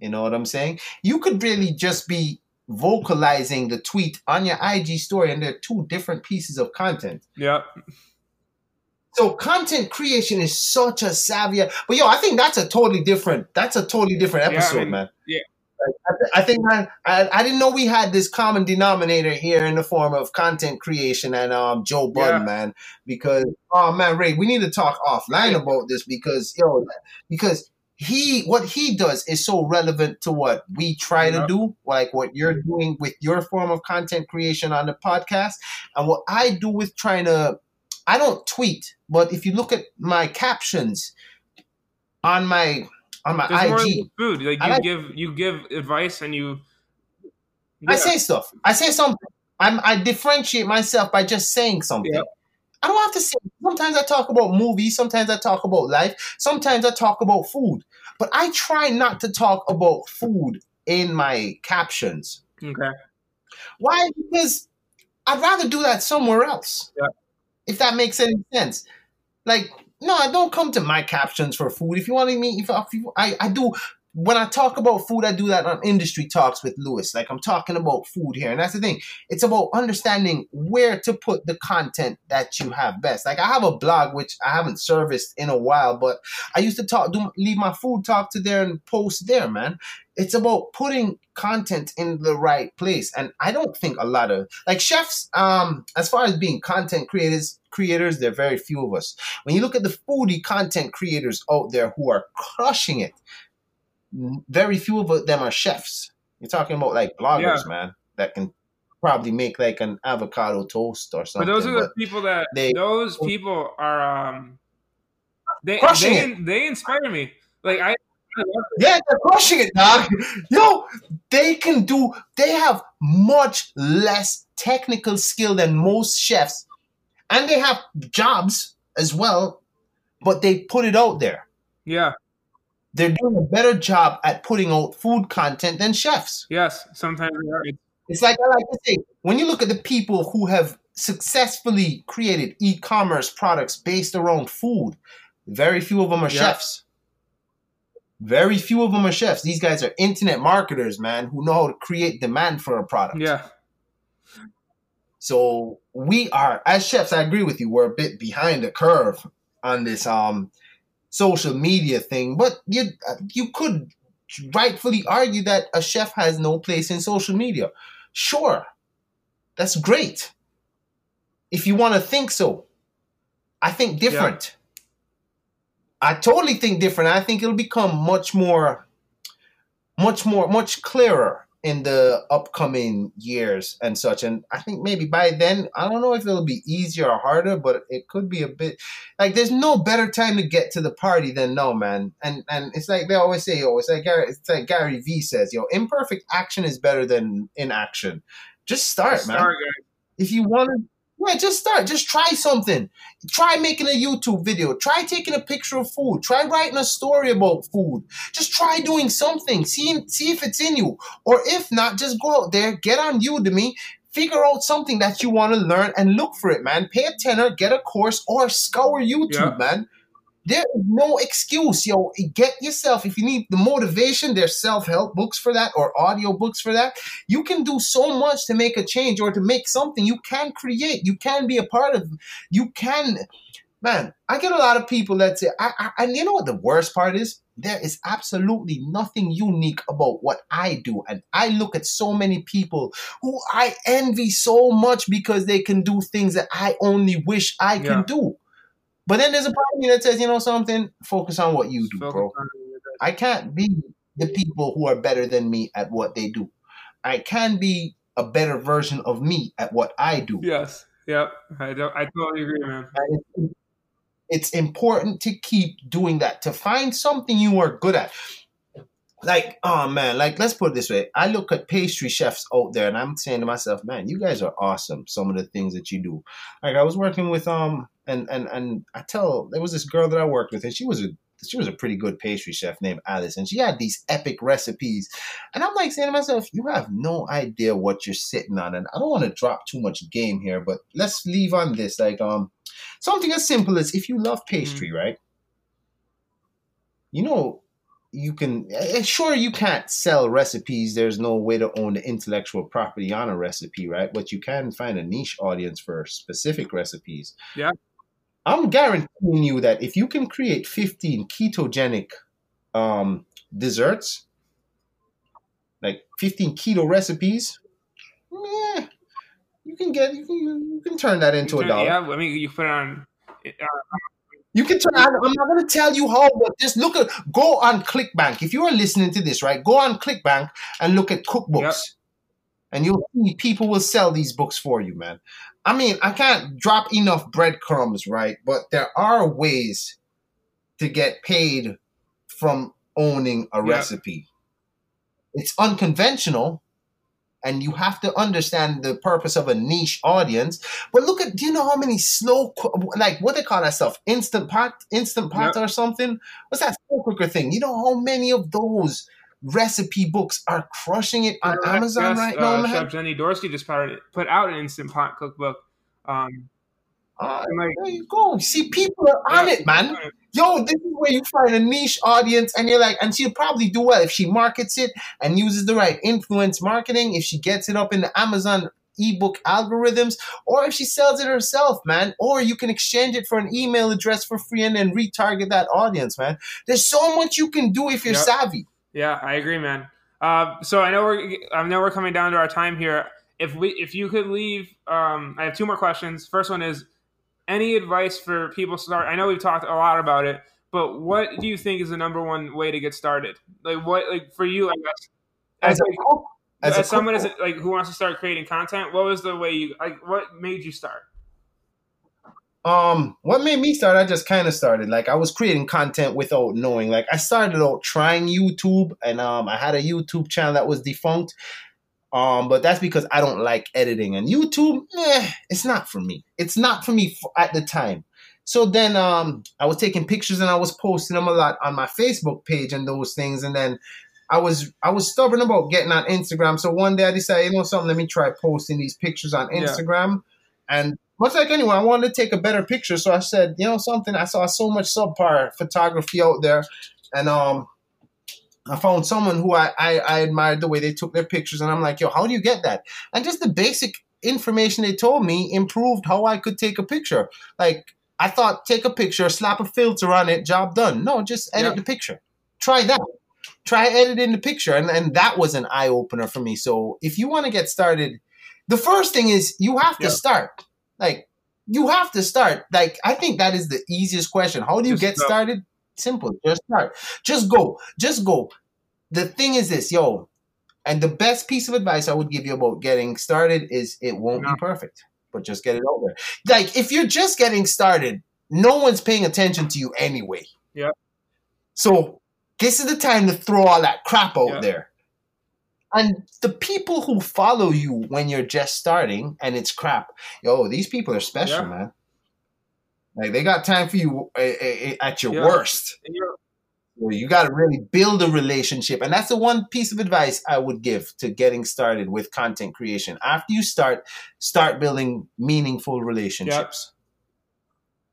You know what I'm saying? You could really just be vocalizing the tweet on your IG story, and they're two different pieces of content. Yep. So content creation is such a savvy, but yo, I think that's a totally different. That's a totally different Yeah, I episode, mean, man. yeah. I, think I, I I didn't know we had this common denominator here in the form of content creation and um Joe Budden, Yeah. man. Because oh man, Ray, we need to talk offline about this because yo, because he what he does is so relevant to what we try Yeah. to do, like what you're doing with your form of content creation on the podcast, and what I do with trying to. I don't tweet, but if you look at my captions on my on my There's IG, food. Like you like- give you give advice and you. I say stuff. I say something. I'm, I differentiate myself by just saying something. Yep. I don't have to say. Sometimes I talk about movies. Sometimes I talk about life. Sometimes I talk about food. But I try not to talk about food in my captions. Okay. Why? Because I'd rather do that somewhere else. Yeah. If that makes any sense. Like, no, I don't come to my captions for food. If you want me, if, if you, I, I do. When I talk about food, I do that on industry talks with Lewis. Like I'm talking about food here, and that's the thing. It's about understanding where to put the content that you have best. Like I have a blog which I haven't serviced in a while, but I used to talk, do leave my food talk to there and post there, man it's about putting content in the right place and i don't think a lot of like chefs um as far as being content creators creators there are very few of us when you look at the foodie content creators out there who are crushing it very few of them are chefs you're talking about like bloggers man that can probably make like an avocado toast or something. But those are the people that they- those people are um they Crushing they, they inspire me. Like I, I Yeah, they're crushing it, dog. Yo, they can do. They have much less technical skill than most chefs, and they have jobs as well. But they put it out there. yeah, They're doing a better job at putting out food content than chefs. yes. Sometimes they are. It's like I like to say, when you look at the people who have successfully created e-commerce products based around food, very few of them are Yeah. chefs. Very few of them are chefs. These guys are internet marketers, man, who know how to create demand for a product. Yeah, So we are, as chefs, I agree with you. We're a bit behind the curve on this um social media thing, but you you could rightfully argue that a chef has no place in social media. Sure, that's great. If you want to think so, I think different. I totally think different. I think it'll become much more, much more, much clearer in the upcoming years and such. And I think maybe by then, I don't know if it'll be easier or harder, but it could be a bit like there's no better time to get to the party than now, man. And and it's like they always say, oh, it's like Gary, it's like Gary Vee says, yo, imperfect action is better than inaction. Just start, man Sorry, guys. if you want to yeah just start. Just try something. Try making a youtube video. Try taking a picture of food. Try writing a story about food. Just try doing something. See, see if it's in you. Or if not just go out there get on udemy figure out something that you want to learn and look for it man. Pay a tenner get a course or scour youtube Yeah. man there is no excuse, yo. Get yourself if you need the motivation. There's self-help books for that, or audio books for that. You can do so much to make a change or to make something. You can create. You can be a part of. You can, man. I get a lot of people that say, I, I, and you know what the worst part is? There is absolutely nothing unique about what I do, and I look at so many people who I envy so much because they can do things that I only wish I Yeah. can do. But then there's a part of me that says, you know something, focus on what you do, bro. I can't be the people who are better than me at what they do. I can be a better version of me at what I do. Yes. Yep. I don't. I totally agree, man. It's, it's important to keep doing that, to find something you are good at. Like, oh man, like let's put it this way. I look at pastry chefs out there and I'm saying to myself, man, you guys are awesome. Some of the things that you do. Like I was working with um and and and I tell there was this girl that I worked with and she was a she was a pretty good pastry chef named Alice and she had these epic recipes. And I'm like saying to myself, you have no idea what you're sitting on. And I don't want to drop too much game here, but let's leave on this. Like um something as simple as if you love pastry, right? you know, you can eh, eh, sure you can't sell recipes there's no way to own the intellectual property on a recipe right but you can find a niche audience for specific recipes Yeah. I'm guaranteeing you that if you can create 15 ketogenic um desserts like 15 keto recipes yeah you can get you can, you can turn that into a dollar Yeah, I mean, you put it on. Uh, You can turn. I'm I'm not going to tell you how, but just look at. Go on ClickBank. If you are listening to this, right, go on ClickBank and look at cookbooks, Yep. And you'll see people will sell these books for you, man. I mean, I can't drop enough breadcrumbs, right? But there are ways to get paid from owning a Yep. recipe. It's unconventional, and you have to understand the purpose of a niche audience. But look at, do you know how many slow, like what they call that stuff, instant pot, instant pot or something? What's that slow cooker thing? You know how many of those recipe books are crushing it on yes, Amazon right now, uh, man? Chef Jenny Dorsey just put out, an instant pot cookbook. Um, Uh, like, there you go. See, people are on yeah, it, man. Yo, this is where you find a niche audience, and you're like, and she'll probably do well if she markets it and uses the right influence marketing. If she gets it up in the Amazon ebook algorithms, or if she sells it herself, man. Or you can exchange it for an email address for free and then retarget that audience, man. There's so much you can do if you're Yep. savvy. Yeah, I agree, man. Uh, so I know we're I know we're coming down to our time here. If we if you could leave, um, I have two more questions. First one is any advice for people start. I know we've talked a lot about it, but what do you think is the number one way to get started? Like what like for you, I guess As as, a like, as, as someone is like who wants to start creating content, what was the way you like? What made you start? Um, what made me start? I just kind of started. Like I was creating content without knowing. Like I started out trying YouTube, and um, I had a YouTube channel that was defunct. Um, but that's because I don't like editing, and YouTube, eh, it's not for me. It's not for me f- at the time. So then, um, I was taking pictures and I was posting them a lot on my Facebook page and those things, and then. I was I was stubborn about getting on Instagram, so one day I decided, you know something, let me try posting these pictures on Yeah. Instagram. And much like anyone, I wanted to take a better picture. So I said, you know something, I saw so much subpar photography out there. And um I found someone who I, I, I admired the way they took their pictures. And I'm like, yo, how do you get that? And just the basic information they told me improved how I could take a picture. Like I thought, take a picture, slap a filter on it, job done. No, just edit Yeah. the picture. Try that. Try editing the picture. And, and that was an eye opener for me. So if you want to get started, the first thing is you have to Yeah. start. Like you have to start. Like I think that is the easiest question. How do you Just get go. started? Simple. Just start. Just go. Just go. The thing is this, yo, and the best piece of advice I would give you about getting started is it won't No. be perfect, but just get it out there. Like if you're just getting started, no one's paying attention to you anyway. Yeah. So this is the time to throw all that crap out Yeah. there. And the people who follow you when you're just starting and it's crap, yo, these people are special, Yeah. man. Like they got time for you uh, uh, at your Yeah. worst. And you're- you got to really build a relationship. And that's the one piece of advice I would give to getting started with content creation. After you start, start building meaningful relationships.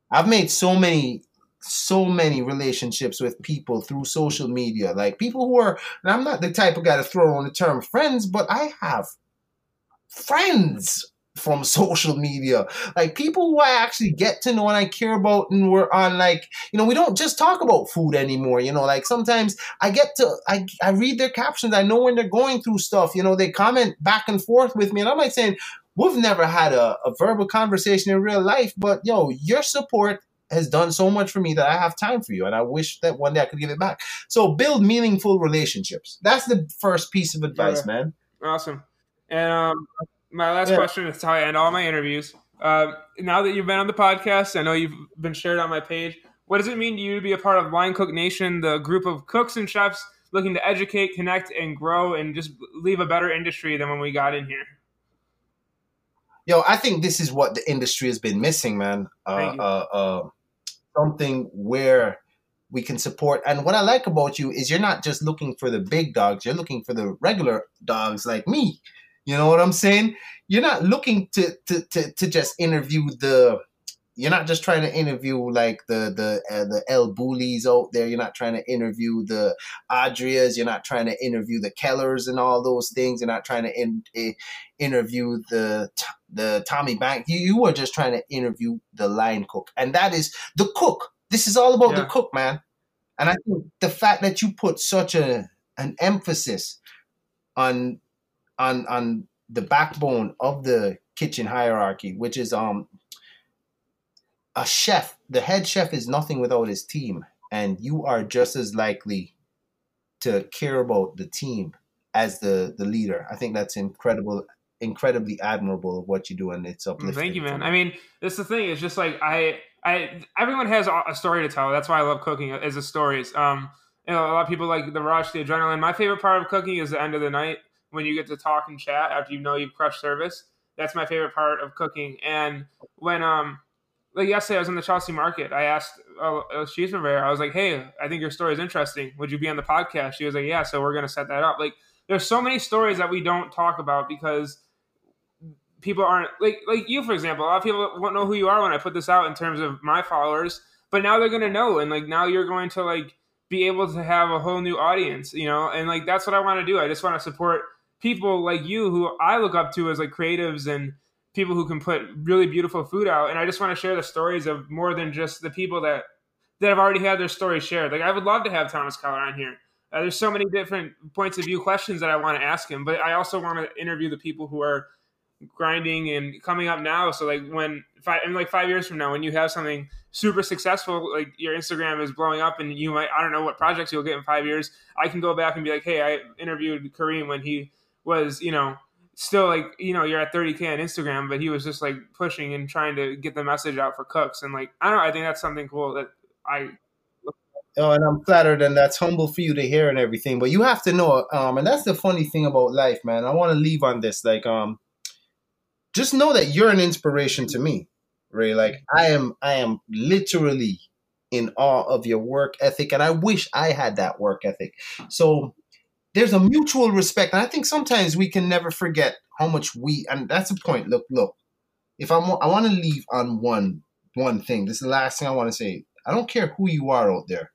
I've made so many, so many relationships with people through social media. Like people who are, and I'm not the type of guy to throw on the term friends, but I have friends from social media like people who I actually get to know and I care about and we're on like you know we don't just talk about food anymore you know like sometimes I get to I, I read their captions I know when they're going through stuff you know they comment back and forth with me and I'm like saying we've never had a, a verbal conversation in real life but yo your support has done so much for me that I have time for you and I wish that one day I could give it back so build meaningful relationships that's the first piece of advice Yeah. man Awesome. And um, my last Yeah. question is how I end all my interviews. Uh, now that you've been on the podcast, I know you've been shared on my page. What does it mean to you to be a part of Line Cook Nation, the group of cooks and chefs looking to educate, connect, and grow, and just leave a better industry than when we got in here? Yo, I think this is what the industry has been missing, man. Uh, uh, uh, something where we can support. And what I like about you is you're not just looking for the big dogs; you're looking for the regular dogs like me. You know what I'm saying? You're not looking to to to, to just interview the you're not just trying to interview like the the uh, the El Bullies out there. You're not trying to interview the Adrias. You're not trying to interview the Kellers and all those things. You're not trying to in, uh, interview the the Tommy Bank. You, you are just trying to interview the line cook, and that is the cook. This is all about yeah. the cook, man. And I think the fact that you put such a an emphasis on on on the backbone of the kitchen hierarchy, which is um a chef, the head chef is nothing without his team, and you are just as likely to care about the team as the the leader. I think that's incredible, incredibly admirable of what you do, and it's uplifting. Thank you, man. I mean, that's the thing. It's just like I, I, everyone has a story to tell. That's why I love cooking as a stories. Um, you know, a lot of people like the rush, the adrenaline. My favorite part of cooking is the end of the night when you get to talk and chat after you know you've crushed service. That's my favorite part of cooking. And when um like yesterday, I was in the Chelsea market. I asked uh, a cheese I was like, "Hey, I think your story is interesting. Would you be on the podcast?" She was like, "Yeah." So we're gonna set that up. Like, there's so many stories that we don't talk about because people aren't like like you, for example. A lot of people won't know who you are when I put this out in terms of my followers, but now they're gonna know, and like now you're going to like be able to have a whole new audience, you know, and like that's what I want to do. I just want to support people like you who I look up to as like creatives and people who can put really beautiful food out. And I just want to share the stories of more than just the people that that have already had their stories shared. Like I would love to have Thomas Keller on here. Uh, there's so many different points of view questions that I want to ask him, but I also want to interview the people who are grinding and coming up now. So like when five, I mean, like five years from now, when you have something super successful, like your Instagram is blowing up, and you might I don't know what projects you'll get in five years. I can go back and be like, hey, I interviewed Kareem when he was you know still like you know you're at 30k on Instagram, but he was just like pushing and trying to get the message out for cooks, and like I don't know, I think that's something cool that I. Oh, and I'm flattered, and that's humble for you to hear and everything. But you have to know, um, and that's the funny thing about life, man. I want to leave on this, like, um, just know that you're an inspiration to me, Ray. Like, I am, I am literally in awe of your work ethic, and I wish I had that work ethic. So there's a mutual respect. And I think sometimes we can never forget how much we, and that's the point. Look, look, if I'm, I want to leave on one, one thing, this is the last thing I want to say. I don't care who you are out there.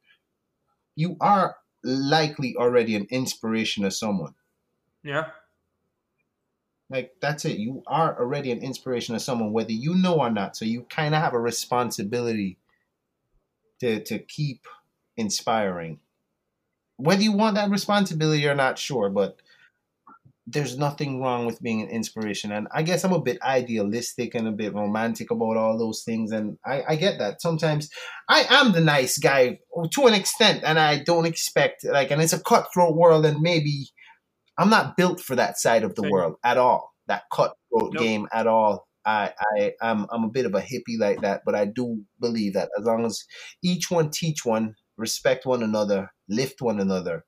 You are likely already an inspiration to someone. Yeah. Like that's it. You are already an inspiration to someone, whether you know or not. So you kind of have a responsibility to to keep inspiring whether you want that responsibility or not, sure, but there's nothing wrong with being an inspiration. And I guess I'm a bit idealistic and a bit romantic about all those things. And I, I get that. Sometimes I am the nice guy to an extent, and I don't expect, like, and it's a cutthroat world, and maybe I'm not built for that side of the world at all, that cutthroat nope. game at all. I, I I'm I'm a bit of a hippie like that, but I do believe that as long as each one teach one, respect one another, lift one another.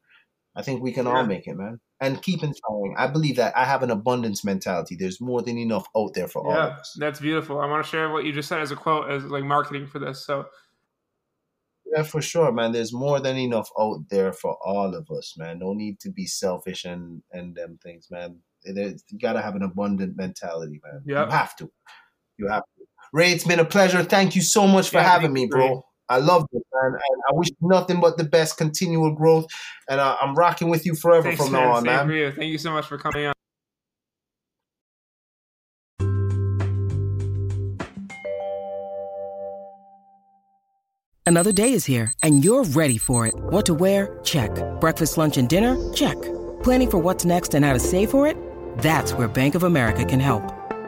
I think we can yeah. all make it, man. And keep inspiring. I believe that I have an abundance mentality. There's more than enough out there for yeah, all of us. Yeah, that's beautiful. I want to share what you just said as a quote as like marketing for this. So yeah, for sure, man. There's more than enough out there for all of us, man. No need to be selfish and and them things, man. you gotta have an abundant mentality, man. Yep. You have to. You have to. Ray, it's been a pleasure. Thank you so much for yeah, having me, bro. I love it, man. And I wish nothing but the best continual growth. And uh, I'm rocking with you forever Thanks, from man. now on, Same man. For you. Thank you so much for coming on. Another day is here, and you're ready for it. What to wear? Check. Breakfast, lunch, and dinner? Check. Planning for what's next and how to save for it? That's where Bank of America can help.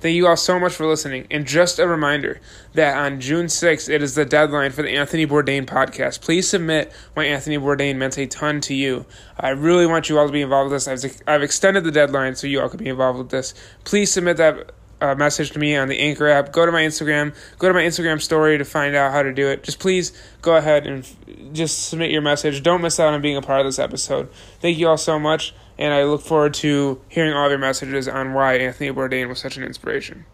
Thank you all so much for listening. And just a reminder that on June 6th, it is the deadline for the Anthony Bourdain podcast. Please submit why Anthony Bourdain meant a ton to you. I really want you all to be involved with this. I've, I've extended the deadline so you all could be involved with this. Please submit that uh, message to me on the Anchor app. Go to my Instagram. Go to my Instagram story to find out how to do it. Just please go ahead and f- just submit your message. Don't miss out on being a part of this episode. Thank you all so much and I look forward to hearing all your messages on why Anthony Bourdain was such an inspiration.